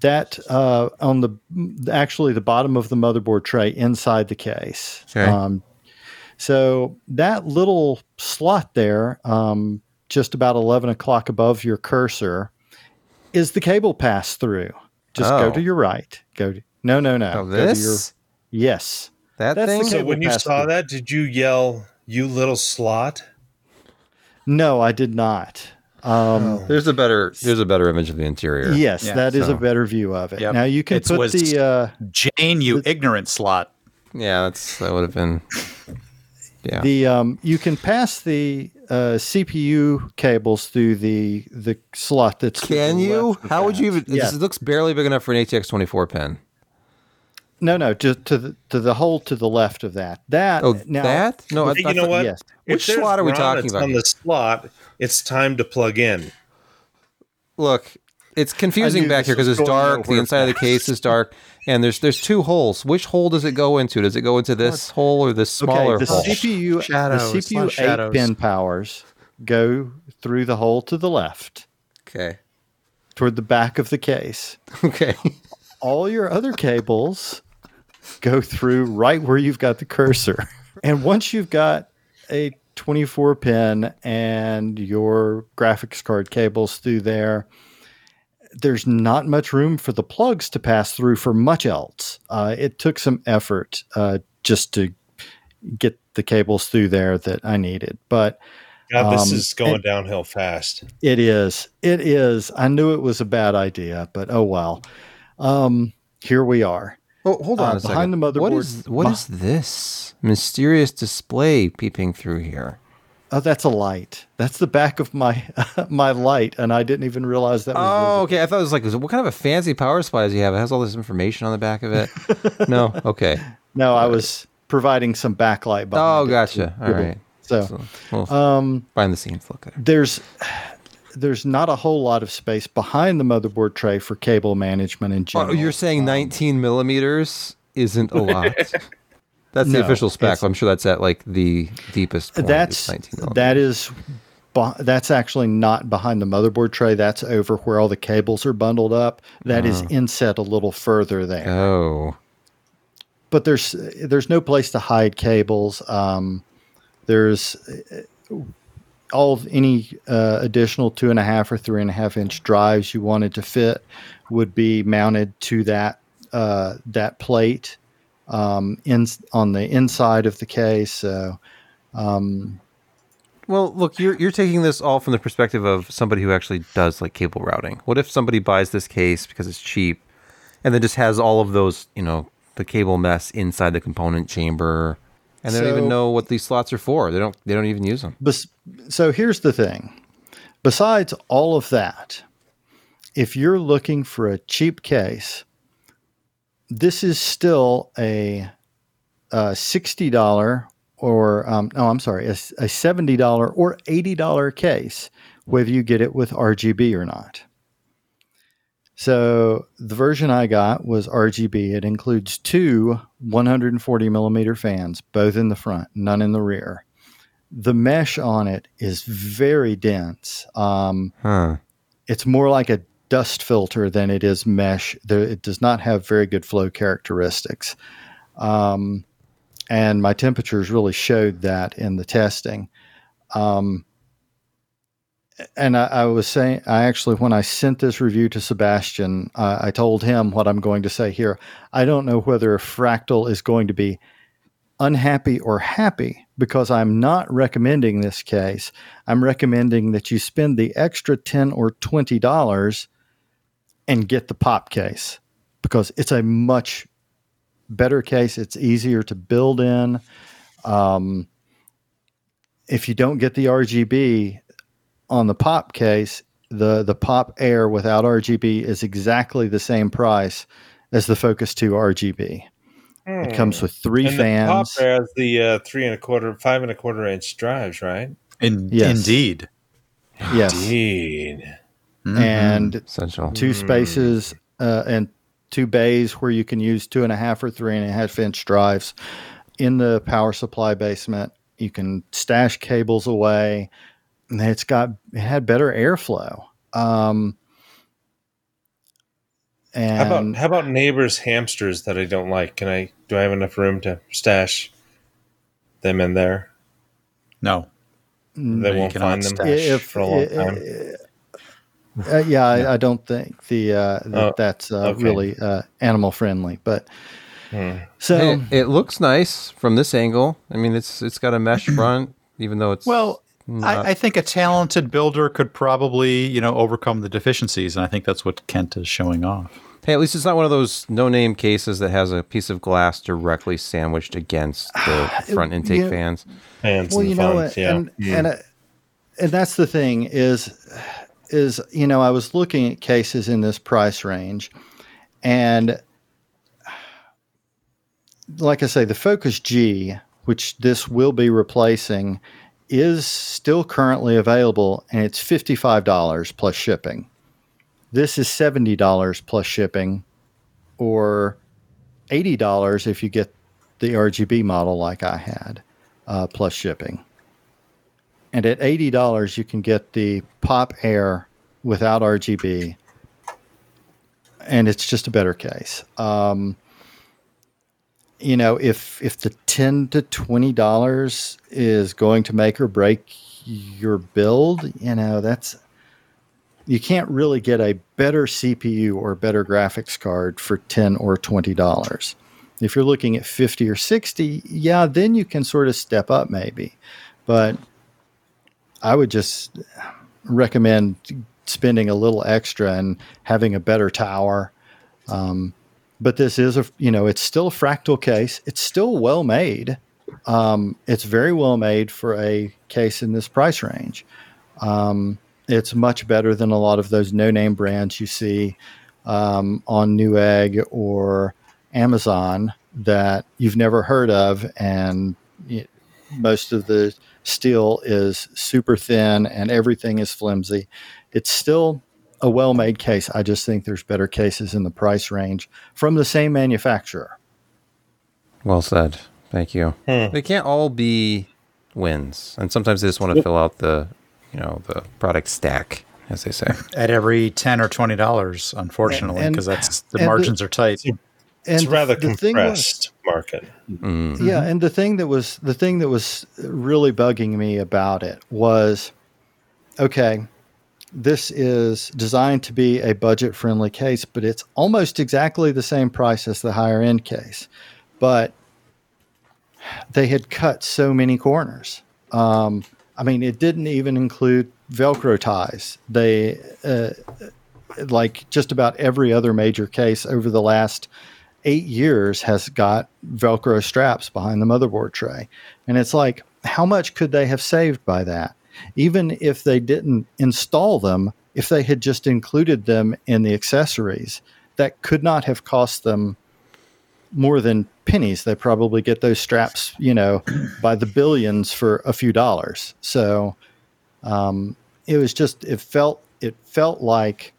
that uh, on the actually the bottom of the motherboard tray inside the case. Okay. Um, so that little slot there, um, just about eleven o'clock above your cursor, is the cable pass through. Just go Oh. to your right. Go. To, no, no, no. Oh, Go to your- this yes. that that's the thing. so when you saw through. that, did you yell, "You little slot"? No, I did not. Um, There's a better. There's a better image of the interior. Yes, Yeah, that is so- a better view of it. Yep. Now you can It's put was- the. Uh, Jane, you ignorant slot. Yeah. That's that would have been. Yeah. The um, you can pass the uh, CPU cables through the the slot that's. Can you? How would you even? Yeah. This looks barely big enough for an ATX 24 pen. No, no, just to the to the hole to the left of that. That Oh, now, that? No, I, Hey, I you know thought- what? Yes. Which slot are we talking about On here? the slot, it's time to plug in. Look, it's confusing back here because it's dark. The nowhere inside of the case is dark, and there's there's two holes. Which hole does it go into? Does it go into this hole or this smaller Okay, the hole? CPU Shadows, the CPU eight shadows. pin powers go through the hole to the left Okay. toward the back of the case. *laughs* Okay. all your other cables *laughs* go through right where you've got the cursor. *laughs* And once you've got a 24 pin and your graphics card cables through there, there's not much room for the plugs to pass through for much else. Uh, it took some effort uh, just to get the cables through there that I needed. But God, this Um, is going and- downhill fast. it is. It is. I knew it was a bad idea, but oh well. Um, here we are. Oh, hold on Uh, a second. behind the What motherboard- is what is this mysterious display peeping through here? Oh, that's a light. That's the back of my *laughs* my light, and I didn't even realize that was. Oh, okay. I thought it was like, what kind of a fancy power supply does he have? It has all this information on the back of it. no, *laughs* okay. No, I was providing some backlight. Oh, gotcha. it- right. So, So, well, um, behind the scenes look at there's there's not a whole lot of space behind the motherboard tray for cable management in general. Oh, general. you're saying 19 millimeters isn't a lot. *laughs* That's the official spec. I'm sure that's at like the deepest that's 19 millimeters. that is that's actually not behind the motherboard tray. That's over where all the cables are bundled up. That is inset a little further there. Oh, but there's there's no place to hide cables. Um, there's all of any uh, additional two and a half or three and a half inch drives you wanted to fit would be mounted to that uh, that plate um, in on the inside of the case. So well, look, you're you're taking this all from the perspective of somebody who actually does like cable routing. What if somebody buys this case because it's cheap, and then just has all of those, you know, the cable mess inside the component chamber, and they don't even know what these slots are for. They don't they don't even use them. Bes- so here's the thing. Besides all of that, if you're looking for a cheap case, this is still a, a sixty dollar or um, no, I'm sorry, a, a seventy dollar or eighty dollar case, whether you get it with RGB or not. So the version I got was RGB. It includes two 140 millimeter fans, both in the front, none in the rear the mesh on it is very dense. Um, Huh. it's more like a dust filter than it is mesh. It does not have very good flow characteristics. Um, and my temperatures really showed that in the testing. Um, and I, I was saying, I actually, when I sent this review to Sebastian, uh, I told him what I'm going to say here. I don't know whether fractal is going to be unhappy or happy because I'm not recommending this case. I'm recommending that you spend the extra 10 or $20 and get the pop case because it's a much better case. It's easier to build in. Um, if you don't get the RGB on the pop case, the, the pop air without RGB is exactly the same price as the Focus 2 RGB. It comes with three and the pop fans. has the uh, three and a quarter, five and a quarter inch drives, right? In, Yes. Indeed. Yes. Indeed. Mhm. And Essential. two spaces uh, and two bays where you can use two and a half or three and a half inch drives in the power supply basement. You can stash cables away. And it's got it had better airflow. Um, and How about how about neighbors' hamsters that I don't like? Can I do I have enough room to stash them in there? no. They you won't cannot find them stash if for a long uh, time. uh, yeah, I, I don't think the uh, that Oh, that's uh, okay. really uh, animal friendly. But Hmm. so It, it looks nice from this angle. I mean, it's it's got a mesh *clears throat* front, even though it's Well, not- I, I think a talented builder could probably, you know, overcome the deficiencies, and I think that's what Kent is showing off. Hey, at least it's not one of those no-name cases that has a piece of glass directly sandwiched against *sighs* the front intake yeah. fans. Hands well, you know, funds, yeah. and and uh, and that's the thing is is you know I was looking at cases in this price range, and like I say, the Focus G, which this will be replacing, is still currently available, and it's fifty five dollars plus shipping. This is seventy dollars plus shipping, or eighty dollars if you get the RGB model like I had, uh, plus shipping. And at eighty dollars, you can get the Pop Air without RGB, and it's just a better case. Um, you know, if if the ten to twenty dollars is going to make or break your build, you know that's you can't really get a better CPU or better graphics card for ten or twenty dollars. If you're looking at fifty or sixty, yeah, then you can sort of step up maybe, but I would just recommend spending a little extra and having a better tower. Um, but this is a you know it's still a fractal case. It's still well made. Um, it's very well made for a case in this price range. Um, it's much better than a lot of those no name brands you see um, on Newegg or Amazon that you've never heard of, and most of the steel is super thin and everything is flimsy. It's still a well made case. I just think there's better cases in the price range from the same manufacturer. Well said. Thank you. Hmm. They can't all be wins, and sometimes they just want to fill out the, you know, the product stack, as they say. At every ten or twenty dollars, unfortunately, because that's the and the- margins are tight. It's And rather the thing was- compressed market. Mm. Yeah, and the thing that was the thing that was really bugging me about it was okay, this is designed to be a budget friendly case, but it's almost exactly the same price as the higher end case. But they had cut so many corners. Um, I mean, it didn't even include Velcro ties. They, uh, like just about every other major case over the last eight years, has got Velcro straps behind the motherboard tray. And it's like, how much could they have saved by that? Even if they didn't install them, if they had just included them in the accessories, that could not have cost them more than pennies. They probably get those straps, you know, by the billions for a few dollars. So um, it was just it felt it felt like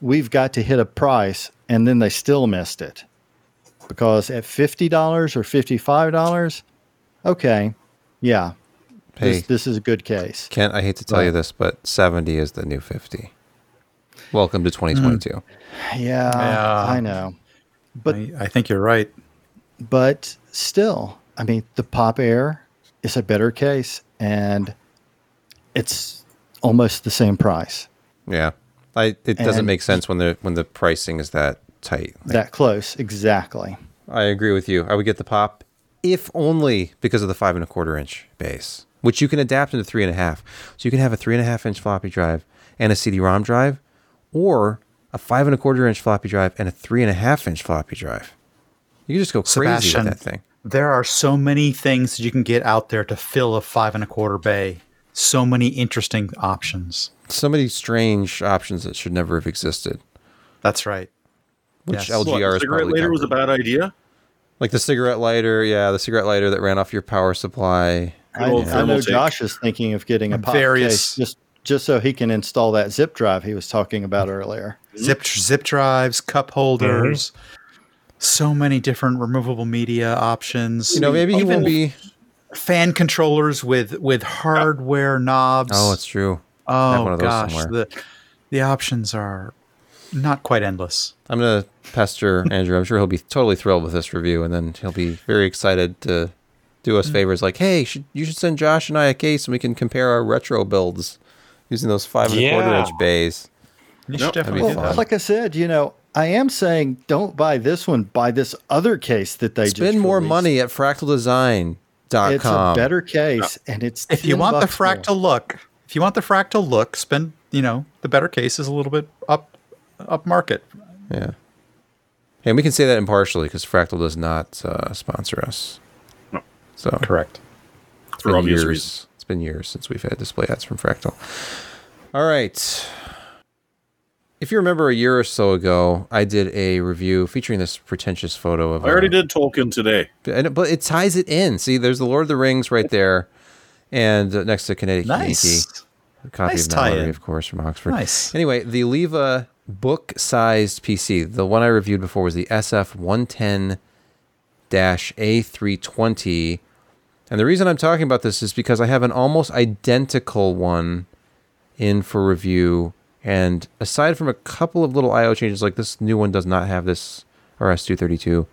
we've got to hit a price, and then they still missed it because at fifty dollars or fifty five dollars, okay, yeah, Hey, this this is a good case. Kent, I hate to tell you this, but 70 is the new 50. Welcome to 2022. Hmm. Yeah, Yeah. I know, but I, I think you're right. but still, I mean, the Pop Air is a better case, and it's almost the same price. Yeah. I, it doesn't And- make sense when the when the pricing is that tight. Like, That close, exactly. I agree with you. I would get the pop if only because of the five and a quarter inch base, which you can adapt into three and a half. So you can have a three and a half inch floppy drive and a CD-ROM drive, or a five and a quarter inch floppy drive and a three and a half inch floppy drive. You can just go crazy Sebastian, with that thing. There are so many things that you can get out there to fill a five and a quarter bay. So many interesting options. So many strange options that should never have existed. That's right. Which Yes. LGR What, is cigarette probably later was a bad idea. Like the cigarette lighter, yeah, the cigarette lighter that ran off your power supply. I, I know tape. Josh is thinking of getting a pop Various- case just just so he can install that zip drive he was talking about mm-hmm. earlier. Zip zip drives, cup holders, mm-hmm. so many different removable media options. You know, maybe he Even won't be. fan controllers with with hardware knobs. Oh, it's true. Oh one gosh, somewhere. the the options are not quite endless. I'm gonna pester Andrew. I'm sure he'll be totally thrilled with this review, and then he'll be very excited to do us favors. Like, hey, should, you should send Josh and I a case, and we can compare our retro builds using those five and a quarter inch bays. You Nope. definitely That'd do be Well, like I said, you know, I am saying don't buy this one. Buy this other case that they Spend just more money at fractaldesign.com. It's a better case, and it's if you want the bucks more. fractal look, if you want the fractal look, spend you know the better case is a little bit up up market. Yeah. And we can say that impartially because Fractal does not uh, sponsor us. No. So Correct. It's For been obvious years. reasons. It's been years since we've had display ads from Fractal. All right. If you remember a year or so ago, I did a review featuring this pretentious photo of. I already uh, did Tolkien today. and but it ties it in. See, there's the Lord of the Rings right there, and uh, next to Kinetic Nice. Yankee, a copy Nice of Mallory, tie-in. of course, from Oxford. Nice. Anyway, the LIVA book-sized PC, the one I reviewed before was the SF110 A320. And the reason I'm talking about this is because I have an almost identical one in for review. And aside from a couple of little I/O changes, like this new one does not have this RS-232,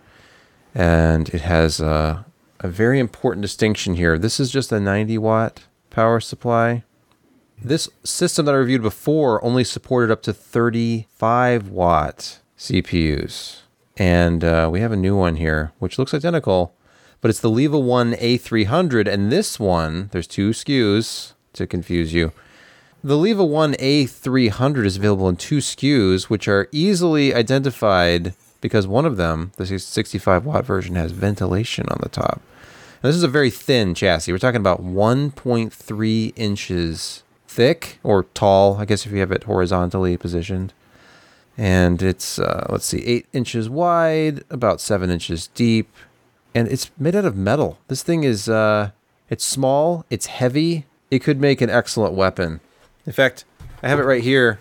and it has uh, a very important distinction here. This is just a 90 watt power supply. This system that I reviewed before only supported up to 35 watt CPUs. And uh, we have a new one here, which looks identical, but it's the LIVA 1 A300. And this one, there's two SKUs to confuse you. The LIVA 1 A300 is available in two SKUs, which are easily identified because one of them, the 65 watt version, has ventilation on the top. This is a very thin chassis. We're talking about 1.3 inches thick or tall, I guess if you have it horizontally positioned. And it's, uh, let's see, 8 inches wide, about 7 inches deep. And it's made out of metal. This thing is, uh, it's small, it's heavy. It could make an excellent weapon. In fact, I have it right here,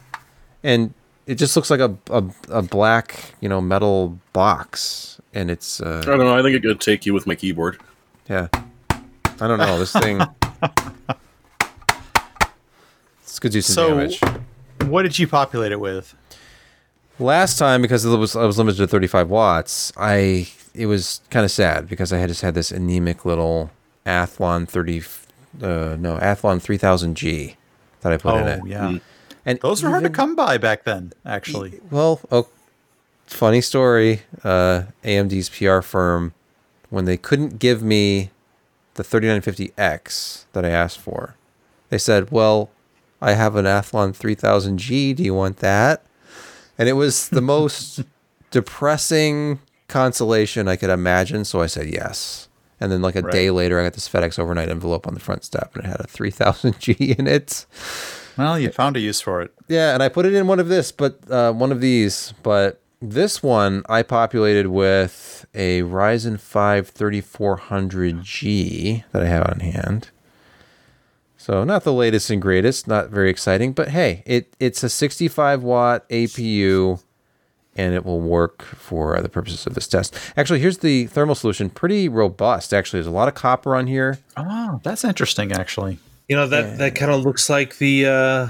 and it just looks like a, a, a black, you know, metal box. And it's, Uh, I don't know. I think it could take you with my keyboard. yeah. I don't know. This thing. *laughs* This could do some So- damage. What did you populate it with? Last time, because it was I was limited to 35 watts, I it was kind of sad because I had just had this anemic little Athlon 30, uh, no Athlon 3000G that I put in it. Oh, yeah. And Those were hard to come by back then, actually. Well, oh, funny story. Uh, AMD's PR firm, when they couldn't give me the 3950X that I asked for, they said, "Well, I have an Athlon 3000G. Do you want that?" And it was the most *laughs* depressing consolation I could imagine. So I said yes. And then, like a day later, I got this FedEx overnight envelope on the front step, and it had a 3000G in it. Well, you found a use for it. Yeah, and I put it in one of this, but uh, one of these. But this one I populated with a Ryzen 5 3400G that I have on hand. So not the latest and greatest, not very exciting, but hey, it it's a 65 watt APU, and it will work for the purposes of this test. Actually, here's the thermal solution. Pretty robust. Actually, there's a lot of copper on here. Oh, that's interesting, actually. You know that that kind of looks like the uh,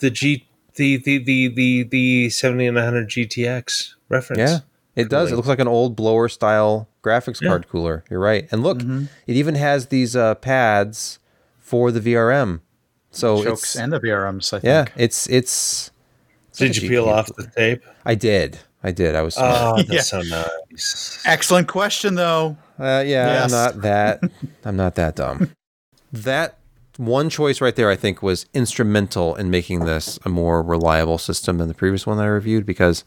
the G the the the the the seventy and hundred GTX reference. Yeah, it does. It looks like an old blower style graphics Yeah. card cooler. You're right. And look, it even has these uh, pads for the VRM. So Chokes it's and the VRMs, I think. yeah, it's it's. it's Did a you peel off the tape? I did. I did. I was. Oh, *laughs* that's Yeah. so nice. Excellent question, though. Uh, yeah, Yes. I'm not that. *laughs* I'm not that dumb. that one choice right there, I think, was instrumental in making this a more reliable system than the previous one that I reviewed because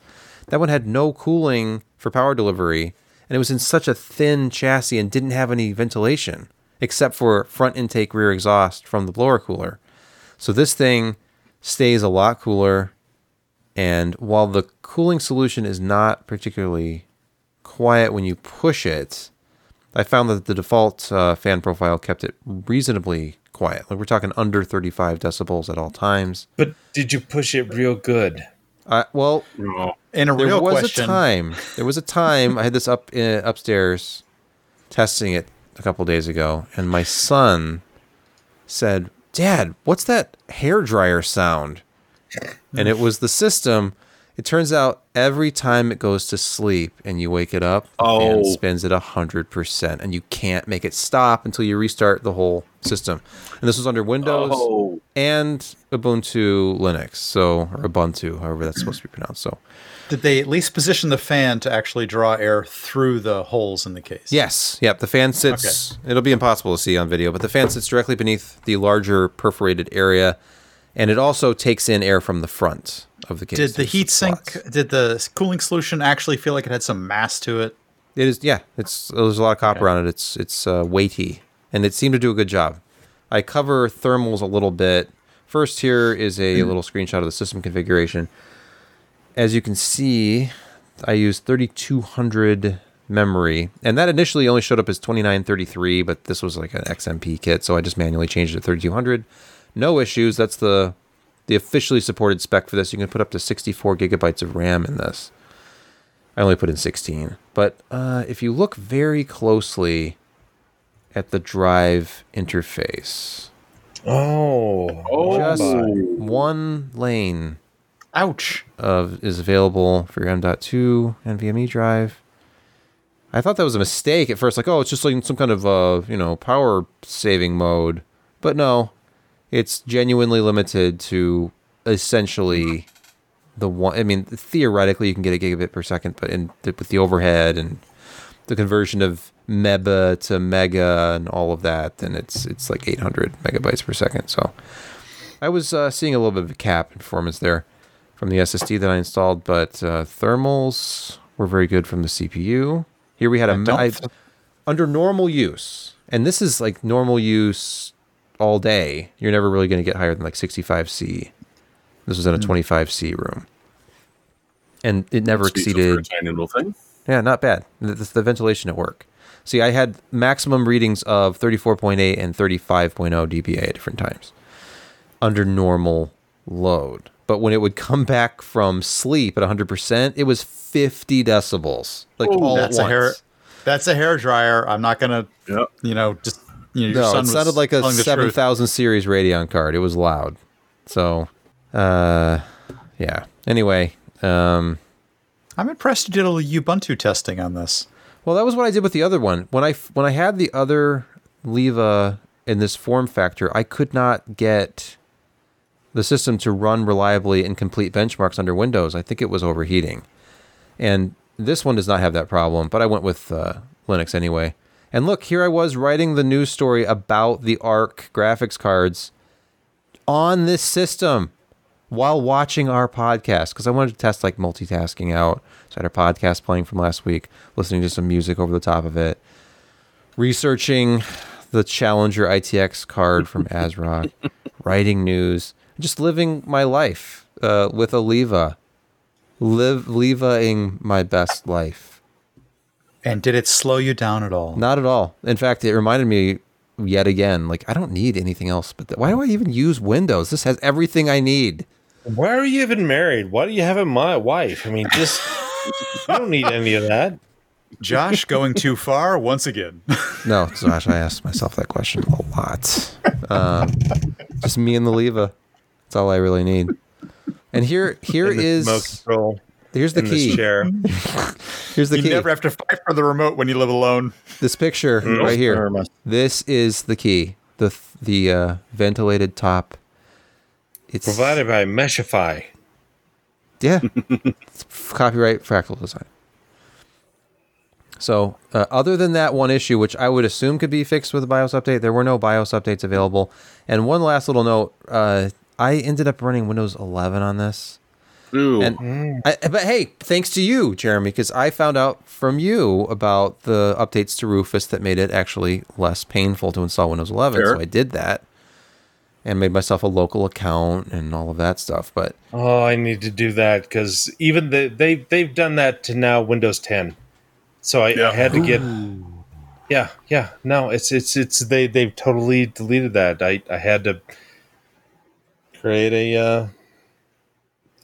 that one had no cooling for power delivery, and it was in such a thin chassis and didn't have any ventilation except for front intake, rear exhaust from the blower cooler. So this thing stays a lot cooler, and while the cooling solution is not particularly quiet when you push it, I found that the default uh, fan profile kept it reasonably quiet. Like we're talking under 35 decibels at all times. But did you push it real good? Uh, well, And a there real was question. a time. There was a time I had this up uh, upstairs testing it a couple days ago, and my son said, "Dad, what's that hair dryer sound?" And it was the system. It turns out every time it goes to sleep and you wake it up, the fan Oh. spins at hundred percent, and you can't make it stop until you restart the whole system. And this was under Windows oh, and Ubuntu Linux, so or Ubuntu, however that's supposed to be pronounced. So Did they at least position the fan to actually draw air through the holes in the case? Yes. Yep. The fan sits. Okay. It'll be impossible to see on video, but the fan sits directly beneath the larger perforated area, and it also takes in air from the front of the case. Did the heat sink, did the cooling solution actually feel like it had some mass to it? It is. Yeah. It's there's a lot of copper on it. It's it's uh, weighty, and it seemed to do a good job. I cover thermals a little bit. First, here is a *clears throat* little screenshot of the system configuration. As you can see, I use 3200 memory, and that initially only showed up as 2933, but this was like an XMP kit, so I just manually changed it to 3200. No issues. That's the the officially supported spec for this. You can put up to 64 gigabytes of RAM in this. I only put in 16. But uh, if you look very closely at the drive interface, Oh, oh, just my. one lane Ouch. is available for your M.2 NVMe drive. I thought that was a mistake at first, like, oh, it's just like some kind of uh, you know, power saving mode. But no, it's genuinely limited to essentially the one. I mean, theoretically, you can get a gigabit per second, but in with the overhead and the conversion of meba to mega and all of that, then it's it's like 800 megabytes per second. So I was uh, seeing a little bit of a cap in performance there from the SSD that I installed, but uh, thermals were very good from the CPU. Here we had a I don't I- under normal use, and this is like normal use all day. You're never really going to get higher than like 65C. This was in a 25C room, and it never That's exceeded. tiny little thing. Yeah, not bad. The, the ventilation at work. See, I had maximum readings of 34.8 and 35.0 dBA at different times under normal load. But when it would come back from sleep at 100%, it was 50 decibels. Like Oh, all that's at a hair. That's a hair dryer. I'm not gonna, Yep. you know, just you know, your No, son it sounded like a telling the truth. 7000 series Radeon card. It was loud. So, uh, yeah. Anyway, um, I'm impressed you did a little Ubuntu testing on this. Well, that was what I did with the other one. When I when I had the other LIVA in this form factor, I could not get the system to run reliably and complete benchmarks under Windows. I think it was overheating, and this one does not have that problem. But I went with uh, Linux anyway. And look, here I was writing the news story about the ARC graphics cards on this system while watching our podcast because I wanted to test like multitasking out. So I had our podcast playing from last week, listening to some music over the top of it, researching the Challenger ITX card from *laughs* ASRock, writing news, just living my life uh, with a LIVA, live Levaing my best life. And did it slow you down at all? Not at all. In fact, it reminded me yet again, like I don't need anything else. But th- why do I even use Windows? This has everything I need. Why are you even married? Why do you have a my wife? I mean, just you don't need any of that. Josh going too far once again. *laughs* No, Josh, I asked myself that question a lot. Um, just me and the LIVA. That's all I really need. And here, here And the remote control here's the in key. chair. *laughs* Here's the you key. You never have to fight for the remote when you live alone. This picture Mm. right here. This is the key. The the uh, ventilated top. It's Provided by Meshify. Yeah. It's copyright fractal design. So, uh, other than that one issue, which I would assume could be fixed with a BIOS update, there were no BIOS updates available. And one last little note uh, I ended up running Windows 11 on this. Ooh. And I, but hey, thanks to you, Jeremy, because I found out from you about the updates to Rufus that made it actually less painful to install Windows 11. Fair. So I did that and made myself a local account and all of that stuff. But Oh, I need to do that because even the, they they've done that to now Windows 10. So I, Yeah. I had to get. Yeah, yeah. No, it's it's it's they they've totally deleted that. I I had to create a uh,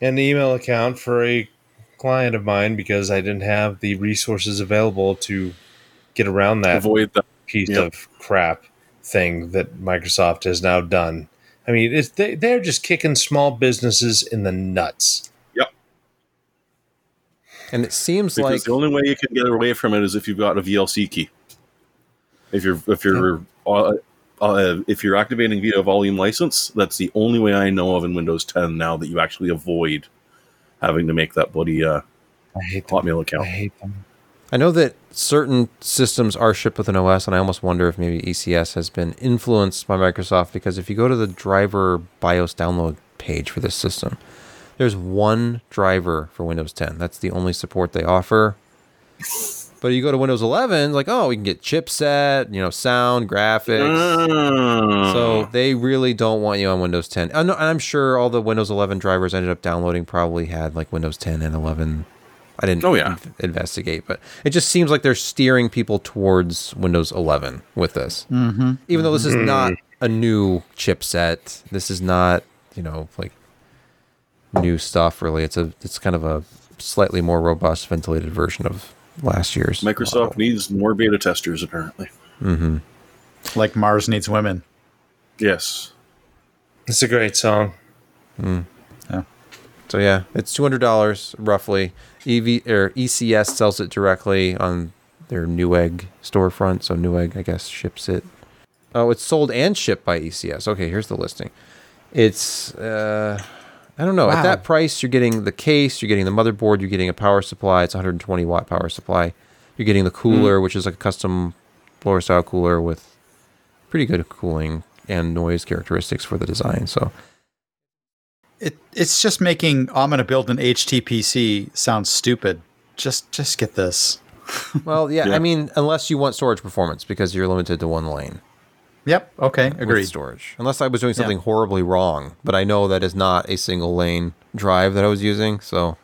an email account for a client of mine because I didn't have the resources available to get around that Avoid that. piece Yep. of crap thing that Microsoft has now done. I mean, it's, they, they're just kicking small businesses in the nuts. Yep. And it seems Because like the only way you can get away from it is if you've got a VLK key. If you're if you're uh, uh, if you're activating via volume license, that's the only way I know of in Windows 10 now that you actually avoid having to make that bloody uh, I hate. Hotmail I account. hate them. I know that certain systems are shipped with an OS, and I almost wonder if maybe ECS has been influenced by Microsoft because if you go to the driver BIOS download page for this system, there's one driver for Windows 10. That's the only support they offer. But you go to Windows 11, like, oh, we can get chipset, you know, sound, graphics. So they really don't want you on Windows 10. I know, and I'm sure all the Windows 11 drivers I ended up downloading probably had like Windows 10 and 11. I didn't Oh, yeah. in- investigate, but it just seems like they're steering people towards Windows 11 with this. Mm-hmm. Even though this is not a new chipset, this is not you know like new stuff really. It's a it's kind of a slightly more robust ventilated version of last year's Microsoft model. needs more beta testers, apparently. Like Mars needs women. Yes. It's a great song. Yeah. So yeah, it's two hundred dollars roughly. EV or ECS sells it directly on their Newegg storefront. So Newegg, I guess, ships it. Oh, it's sold and shipped by ECS. Okay, here's the listing. It's uh, I don't know. At that price, you're getting the case, you're getting the motherboard, you're getting a power supply. It's 120 watt power supply. You're getting the hmm. cooler, which is like a custom blower style cooler with pretty good cooling and noise characteristics for the design. So It, it's just making oh, I'm going to build an HTPC sound stupid. just just get this. *laughs* Well, yeah, Yeah. I mean, unless you want storage performance because you're limited to one lane. Yep. Okay. with Agreed. storage. Unless I was doing something horribly wrong, but I know that is not a single lane drive that I was using. So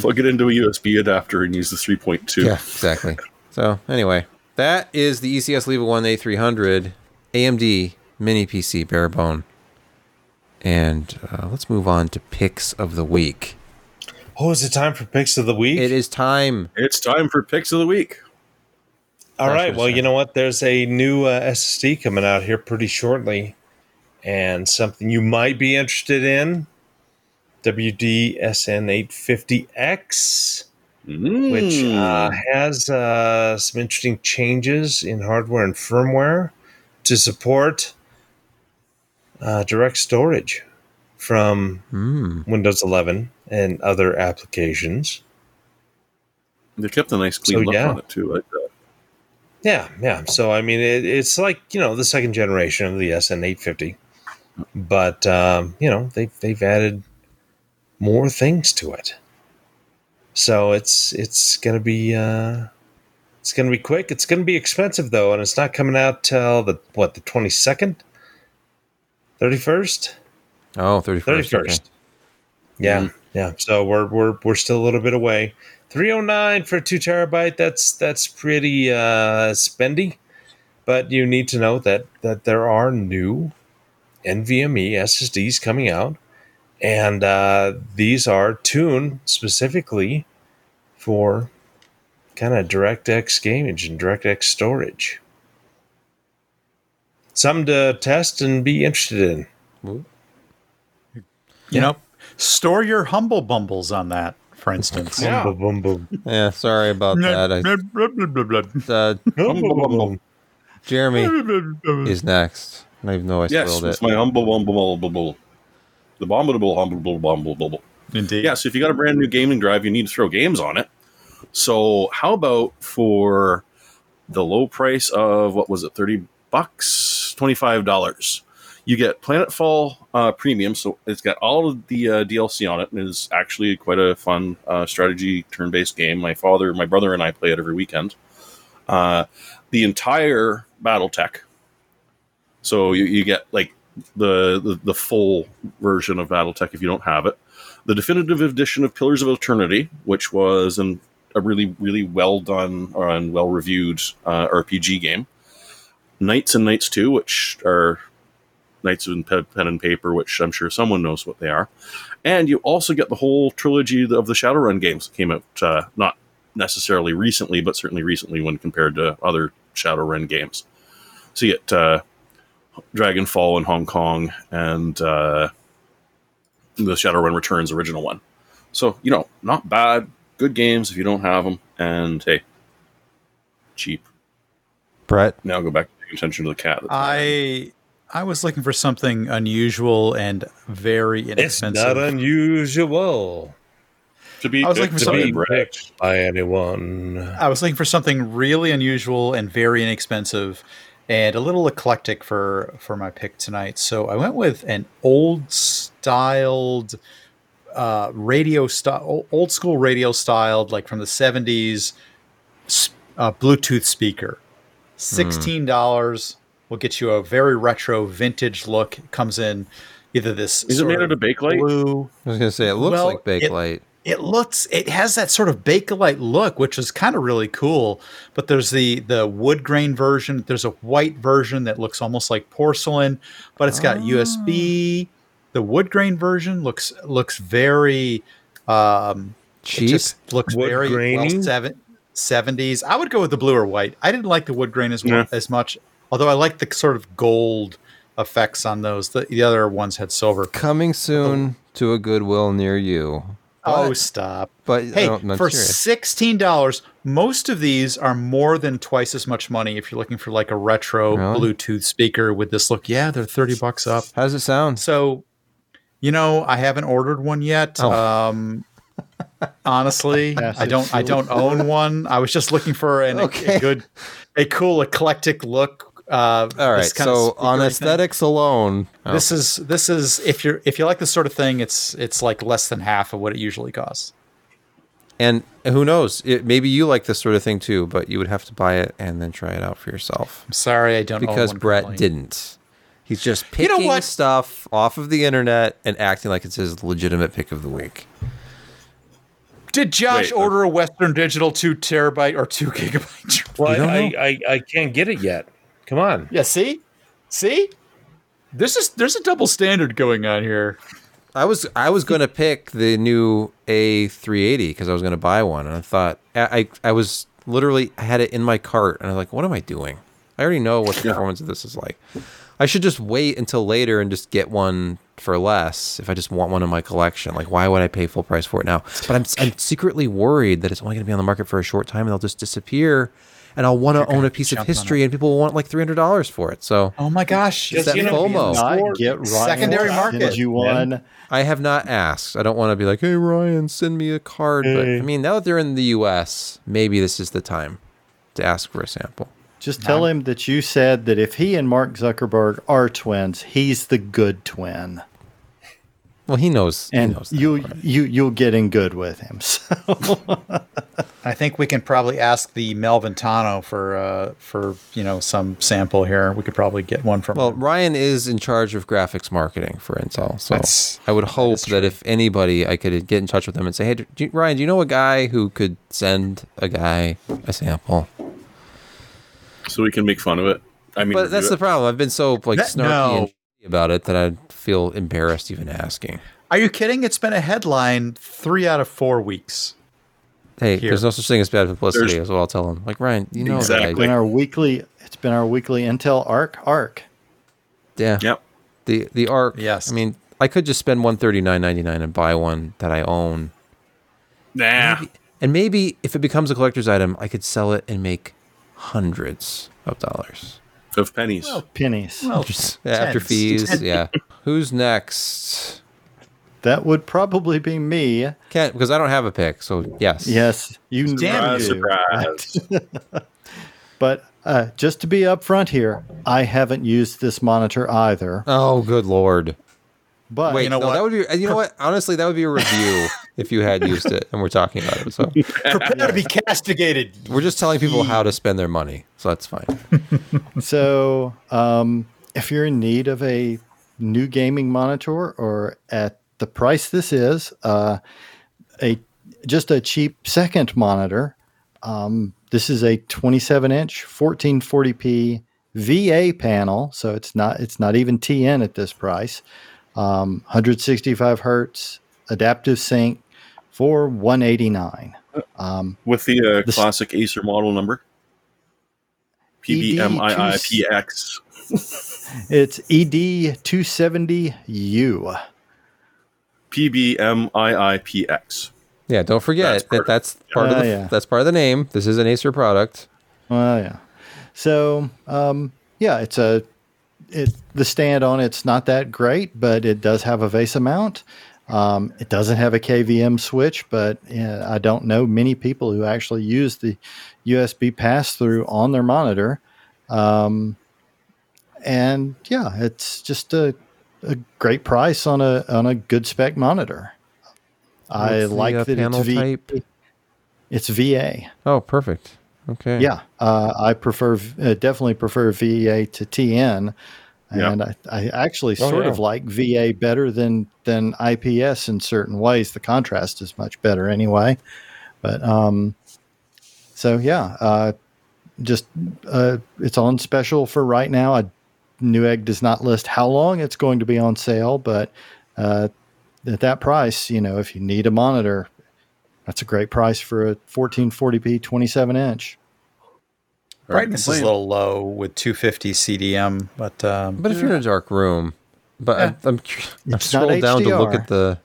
Plug it into a USB adapter and use the 3.2. yeah, exactly. So anyway, that is the ECS LIVA One A300 AMD Mini PC barebone. And uh, let's move on to picks of the week. Oh, is it time for picks of the week? It is time. It's time for picks of the week. All right. Well, you know what? There's a new uh, SSD coming out here pretty shortly, and something you might be interested in. WDSN850X, which Mm. uh, has uh, some interesting changes in hardware and firmware to support uh, direct storage from Mm. Windows 11 and other applications. they kept a nice clean So, look yeah. on it too. Like that. Yeah, yeah. So I mean, it, it's like you know the second generation of the SN850, but um, you know they've they've added more things to it. So it's it's gonna be uh, it's gonna be quick. It's gonna be expensive though, and it's not coming out till the what the twenty second, thirty first, Oh, 31st. thirty okay. first. Yeah, yeah. So we're we're we're still a little bit away. 309 for two terabyte. That's that's pretty uh, spendy, but you need to know that that there are new NVMe SSDs coming out, and uh, these are tuned specifically for kind of DirectX gaming and DirectX storage. Something to test and be interested in. You know, store your humble bumbles on that, for instance. Boom, boom, boom, boom. Yeah, sorry about that. I, uh, Boom, boom, boom, boom. Jeremy is next. I don't even know I Yes, spelled it's it. my humble, humble, humble, the bombable, humble, humble, humble. Indeed. Yeah, so if you got a brand new gaming drive, you need to throw games on it. So how about for the low price of what was it, thirty bucks, twenty five dollars? You get Planetfall uh, Premium, so it's got all of the uh, DLC on it, and is actually quite a fun uh, strategy turn based game. My father, my brother, and I play it every weekend. Uh, the entire BattleTech. So you, you get like the, the the full version of BattleTech if you don't have it the definitive edition of Pillars of Eternity, which was an, a really, really well done and well reviewed uh, RPG game. Knights and Knights 2, which are Knights of pen, pen and paper, which I'm sure someone knows what they are. And you also get the whole trilogy of the Shadowrun games that came out, uh, not necessarily recently, but certainly recently when compared to other Shadowrun games. So you get uh, Dragonfall in Hong Kong and. Uh, the Shadowrun Returns original one. So, you know, not bad. Good games if you don't have them. And hey, cheap. Brett. Now go back to paying attention to the cat. I I was looking for something unusual and very It's inexpensive. not unusual to be I was looking for to be something- Brett. picked by anyone. I was looking for something really unusual and very inexpensive and a little eclectic for for my pick tonight. So I went with an old styled uh, radio style, old school radio styled, like from the seventies, uh, Bluetooth speaker. Sixteen dollars will get you a very retro, vintage look. It comes in either this Is it made out of Bakelite? blue. I was going to say, it looks Well, like Bakelite. It looks, it has that sort of Bakelite look, which is kind of really cool. But there's the the wood grain version. There's a white version that looks almost like porcelain, but it's got USB. The wood grain version looks looks very um, it Cheap. just looks Wood very grainy? well, seven, 70s. I would go with the blue or white. I didn't like the wood grain as, Yeah. as much, although I like the sort of gold effects on those. The, the other ones had silver. Coming soon to a Goodwill near you. Oh, stop. But Hey, no, for serious. sixteen dollars, most of these are more than twice as much money. If you're looking for like a retro Really? Bluetooth speaker with this look, yeah, they're thirty bucks up. How does it sound? So, you know, I haven't ordered one yet. Oh. Um, honestly, *laughs* I don't. I don't own one. I was just looking for an, a- *laughs* a good, a cool eclectic look. Uh, All right. this kind of So on speakery thing. aesthetics alone, oh, this is this is if you're if you like this sort of thing, it's it's like less than half of what it usually costs. And who knows? It, maybe you like this sort of thing too, but you would have to buy it and then try it out for yourself. I'm sorry, I don't own Because one Brett currently. didn't. He's just You know picking what? stuff off of the internet and acting like it's his legitimate pick of the week. Did Josh Wait, uh, order a Western Digital two terabyte or two gigabyte? *laughs* Well, I. I, I, I can't get it yet. Come on. Yeah, see, see, this is there's a double standard going on here. I was I was gonna pick the new A380 because I was gonna buy one, and I thought I, I I was literally I had it in my cart, and I was like, what am I doing? I already know what the Yeah. performance of this is like. I should just wait until later and just get one for less if I just want one in my collection. Like, why would I pay full price for it now? But I'm I'm secretly worried that it's only gonna be on the market for a short time, and they'll just disappear. And I'll want to own a piece of history, and people will want like three hundred dollars for it. So Oh my gosh, Just, that you know, FOMO. be get Ryan Secondary market, you won. I have not asked. I don't want to be like, hey, Ryan, send me a card. But I mean, now that they're in the US, maybe this is the time to ask for a sample. Just tell him that you said that if he and Mark Zuckerberg are twins, he's the good twin, Well, he knows. he and knows that you part. you you'll get in good with him. *laughs* So I think we can probably ask the Melvin Tano for uh, for you know some sample here. We could probably get one from. Well, him. Ryan is in charge of graphics marketing for Intel, so That's- I would hope that, if anybody, I could get in touch with him and say, "Hey, do you, Ryan, do you know a guy who could send a guy a sample?" so we can make fun of it. I mean, But that's the problem. I've been so like That- snarky no. and about it that I feel embarrassed even asking. Are you kidding? It's been a headline three out of four weeks. Hey, Here. there's no such thing as bad publicity. There's- is what I'll tell him. Like Ryan, you know that I- Exactly. been our weekly. It's been our weekly Intel arc arc. Yeah. Yep. The the arc. Yes. I mean, I could just spend one thirty nine ninety nine and buy one that I own, Nah. and maybe if it becomes a collector's item, I could sell it and make hundreds of dollars Of pennies. Pennies. Well, *laughs* Yeah, after fees. *laughs* Yeah. Who's next? that would probably be me. Can't because I don't have a pick. So yes. Yes, you Damn do. surprise, surprise. *laughs* But uh, just to be upfront here, I haven't used this monitor either. Oh, good lord. But Wait, know no, what? that would be. You know what? Honestly, that would be a review if you had used it, and we're talking about it. So *laughs* prepare to be castigated. we're just telling people how to spend their money. So that's fine. *laughs* So, um, if you're in need of a new gaming monitor or at the price this is, uh, a just a cheap second monitor, um, this is a 27 inch 1440p VA panel, so it's not it's not even TN at this price. Um, 165 hertz adaptive sync for 189. Um, With the uh, This- classic Acer model number. PBMIIPX. *laughs* it's E ED270U. PBMIIPX. Yeah, don't forget That's part that that's part of Oh, the yeah. that's part of the name. This is an Acer product. Well, yeah. So, um, yeah, it's a it the stand on it's not that great, but it does have a VESA mount. Um, it doesn't have a KVM switch, but uh, I don't know many people who actually use the USB pass through on their monitor. Um, and yeah, it's just a, a great price on a on a good spec monitor. I What's the, like uh, that panel it's v- type? it's VA. Oh, perfect. Okay. Yeah, uh, I prefer uh, definitely prefer VA to TN, Yeah. and I, I actually Oh, sort yeah. of like VA better than than IPS in certain ways. The contrast is much better anyway. But um, so yeah, uh, just uh, it's on special for right now. I, Newegg does not list how long it's going to be on sale, but uh, at that price, you know, if you need a monitor, that's a great price for a 1440p 27 inch. Brightness is a little low with 250 CDM, but um, But if you're in a dark room, but Yeah. I'm, I'm, cu- I'm It's not scrolled down to look at the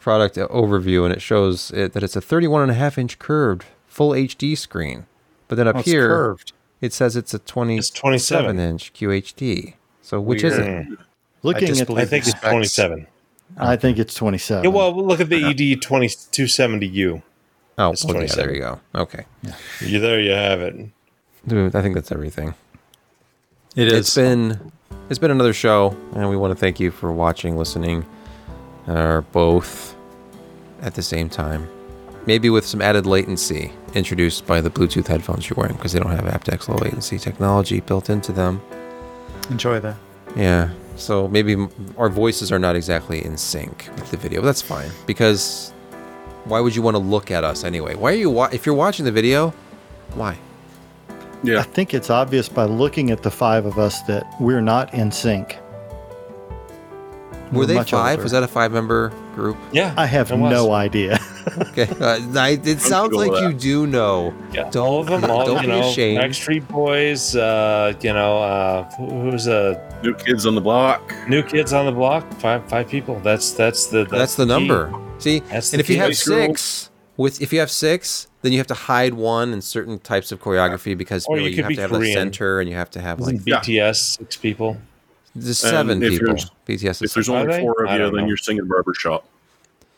product overview, and it shows it, that it's a 31 and a half inch curved full HD screen. But then up oh, here, curved. it says it's a 27 It's 27. inch QHD. So which is it? Mm. Looking just at, I think it's 27. I think it's 27. Yeah, well, look at the E ED 20, 270U. Oh, It's okay, yeah, there you go. Okay. You there you have it. Dude, I think that's everything. It is. It's been it's been another show, and we want to thank you for watching, listening, or both at the same time. maybe with some added latency introduced by the Bluetooth headphones you're wearing because they don't have aptX low latency technology built into them. Enjoy that. Yeah. So maybe our voices are not exactly in sync with the video. But that's fine because why would you want to look at us anyway? Why are you wa- if you're watching the video? Why? I think it's obvious by looking at the five of us that we're not in sync. Were We're they five? older. Was that a five-member group? Yeah, I have no idea. *laughs* Okay. Uh, I, it sounds like you do know. Yeah, Don't- all of them. All don't you be know, ashamed. Backstreet Boys. Uh, you know, uh, who's a New kids on the block. new kids on the block? Five five people. That's that's the That's, the key. number. See, That's and if you have six, with if you have six, then you have to hide one in certain types of choreography because Or you, you you have be to have the Korean. center and you have to have like Isn't Yeah. BTS six people? there's seven if people. there's- BTS is If there's only four of you, then know. you're singing barbershop.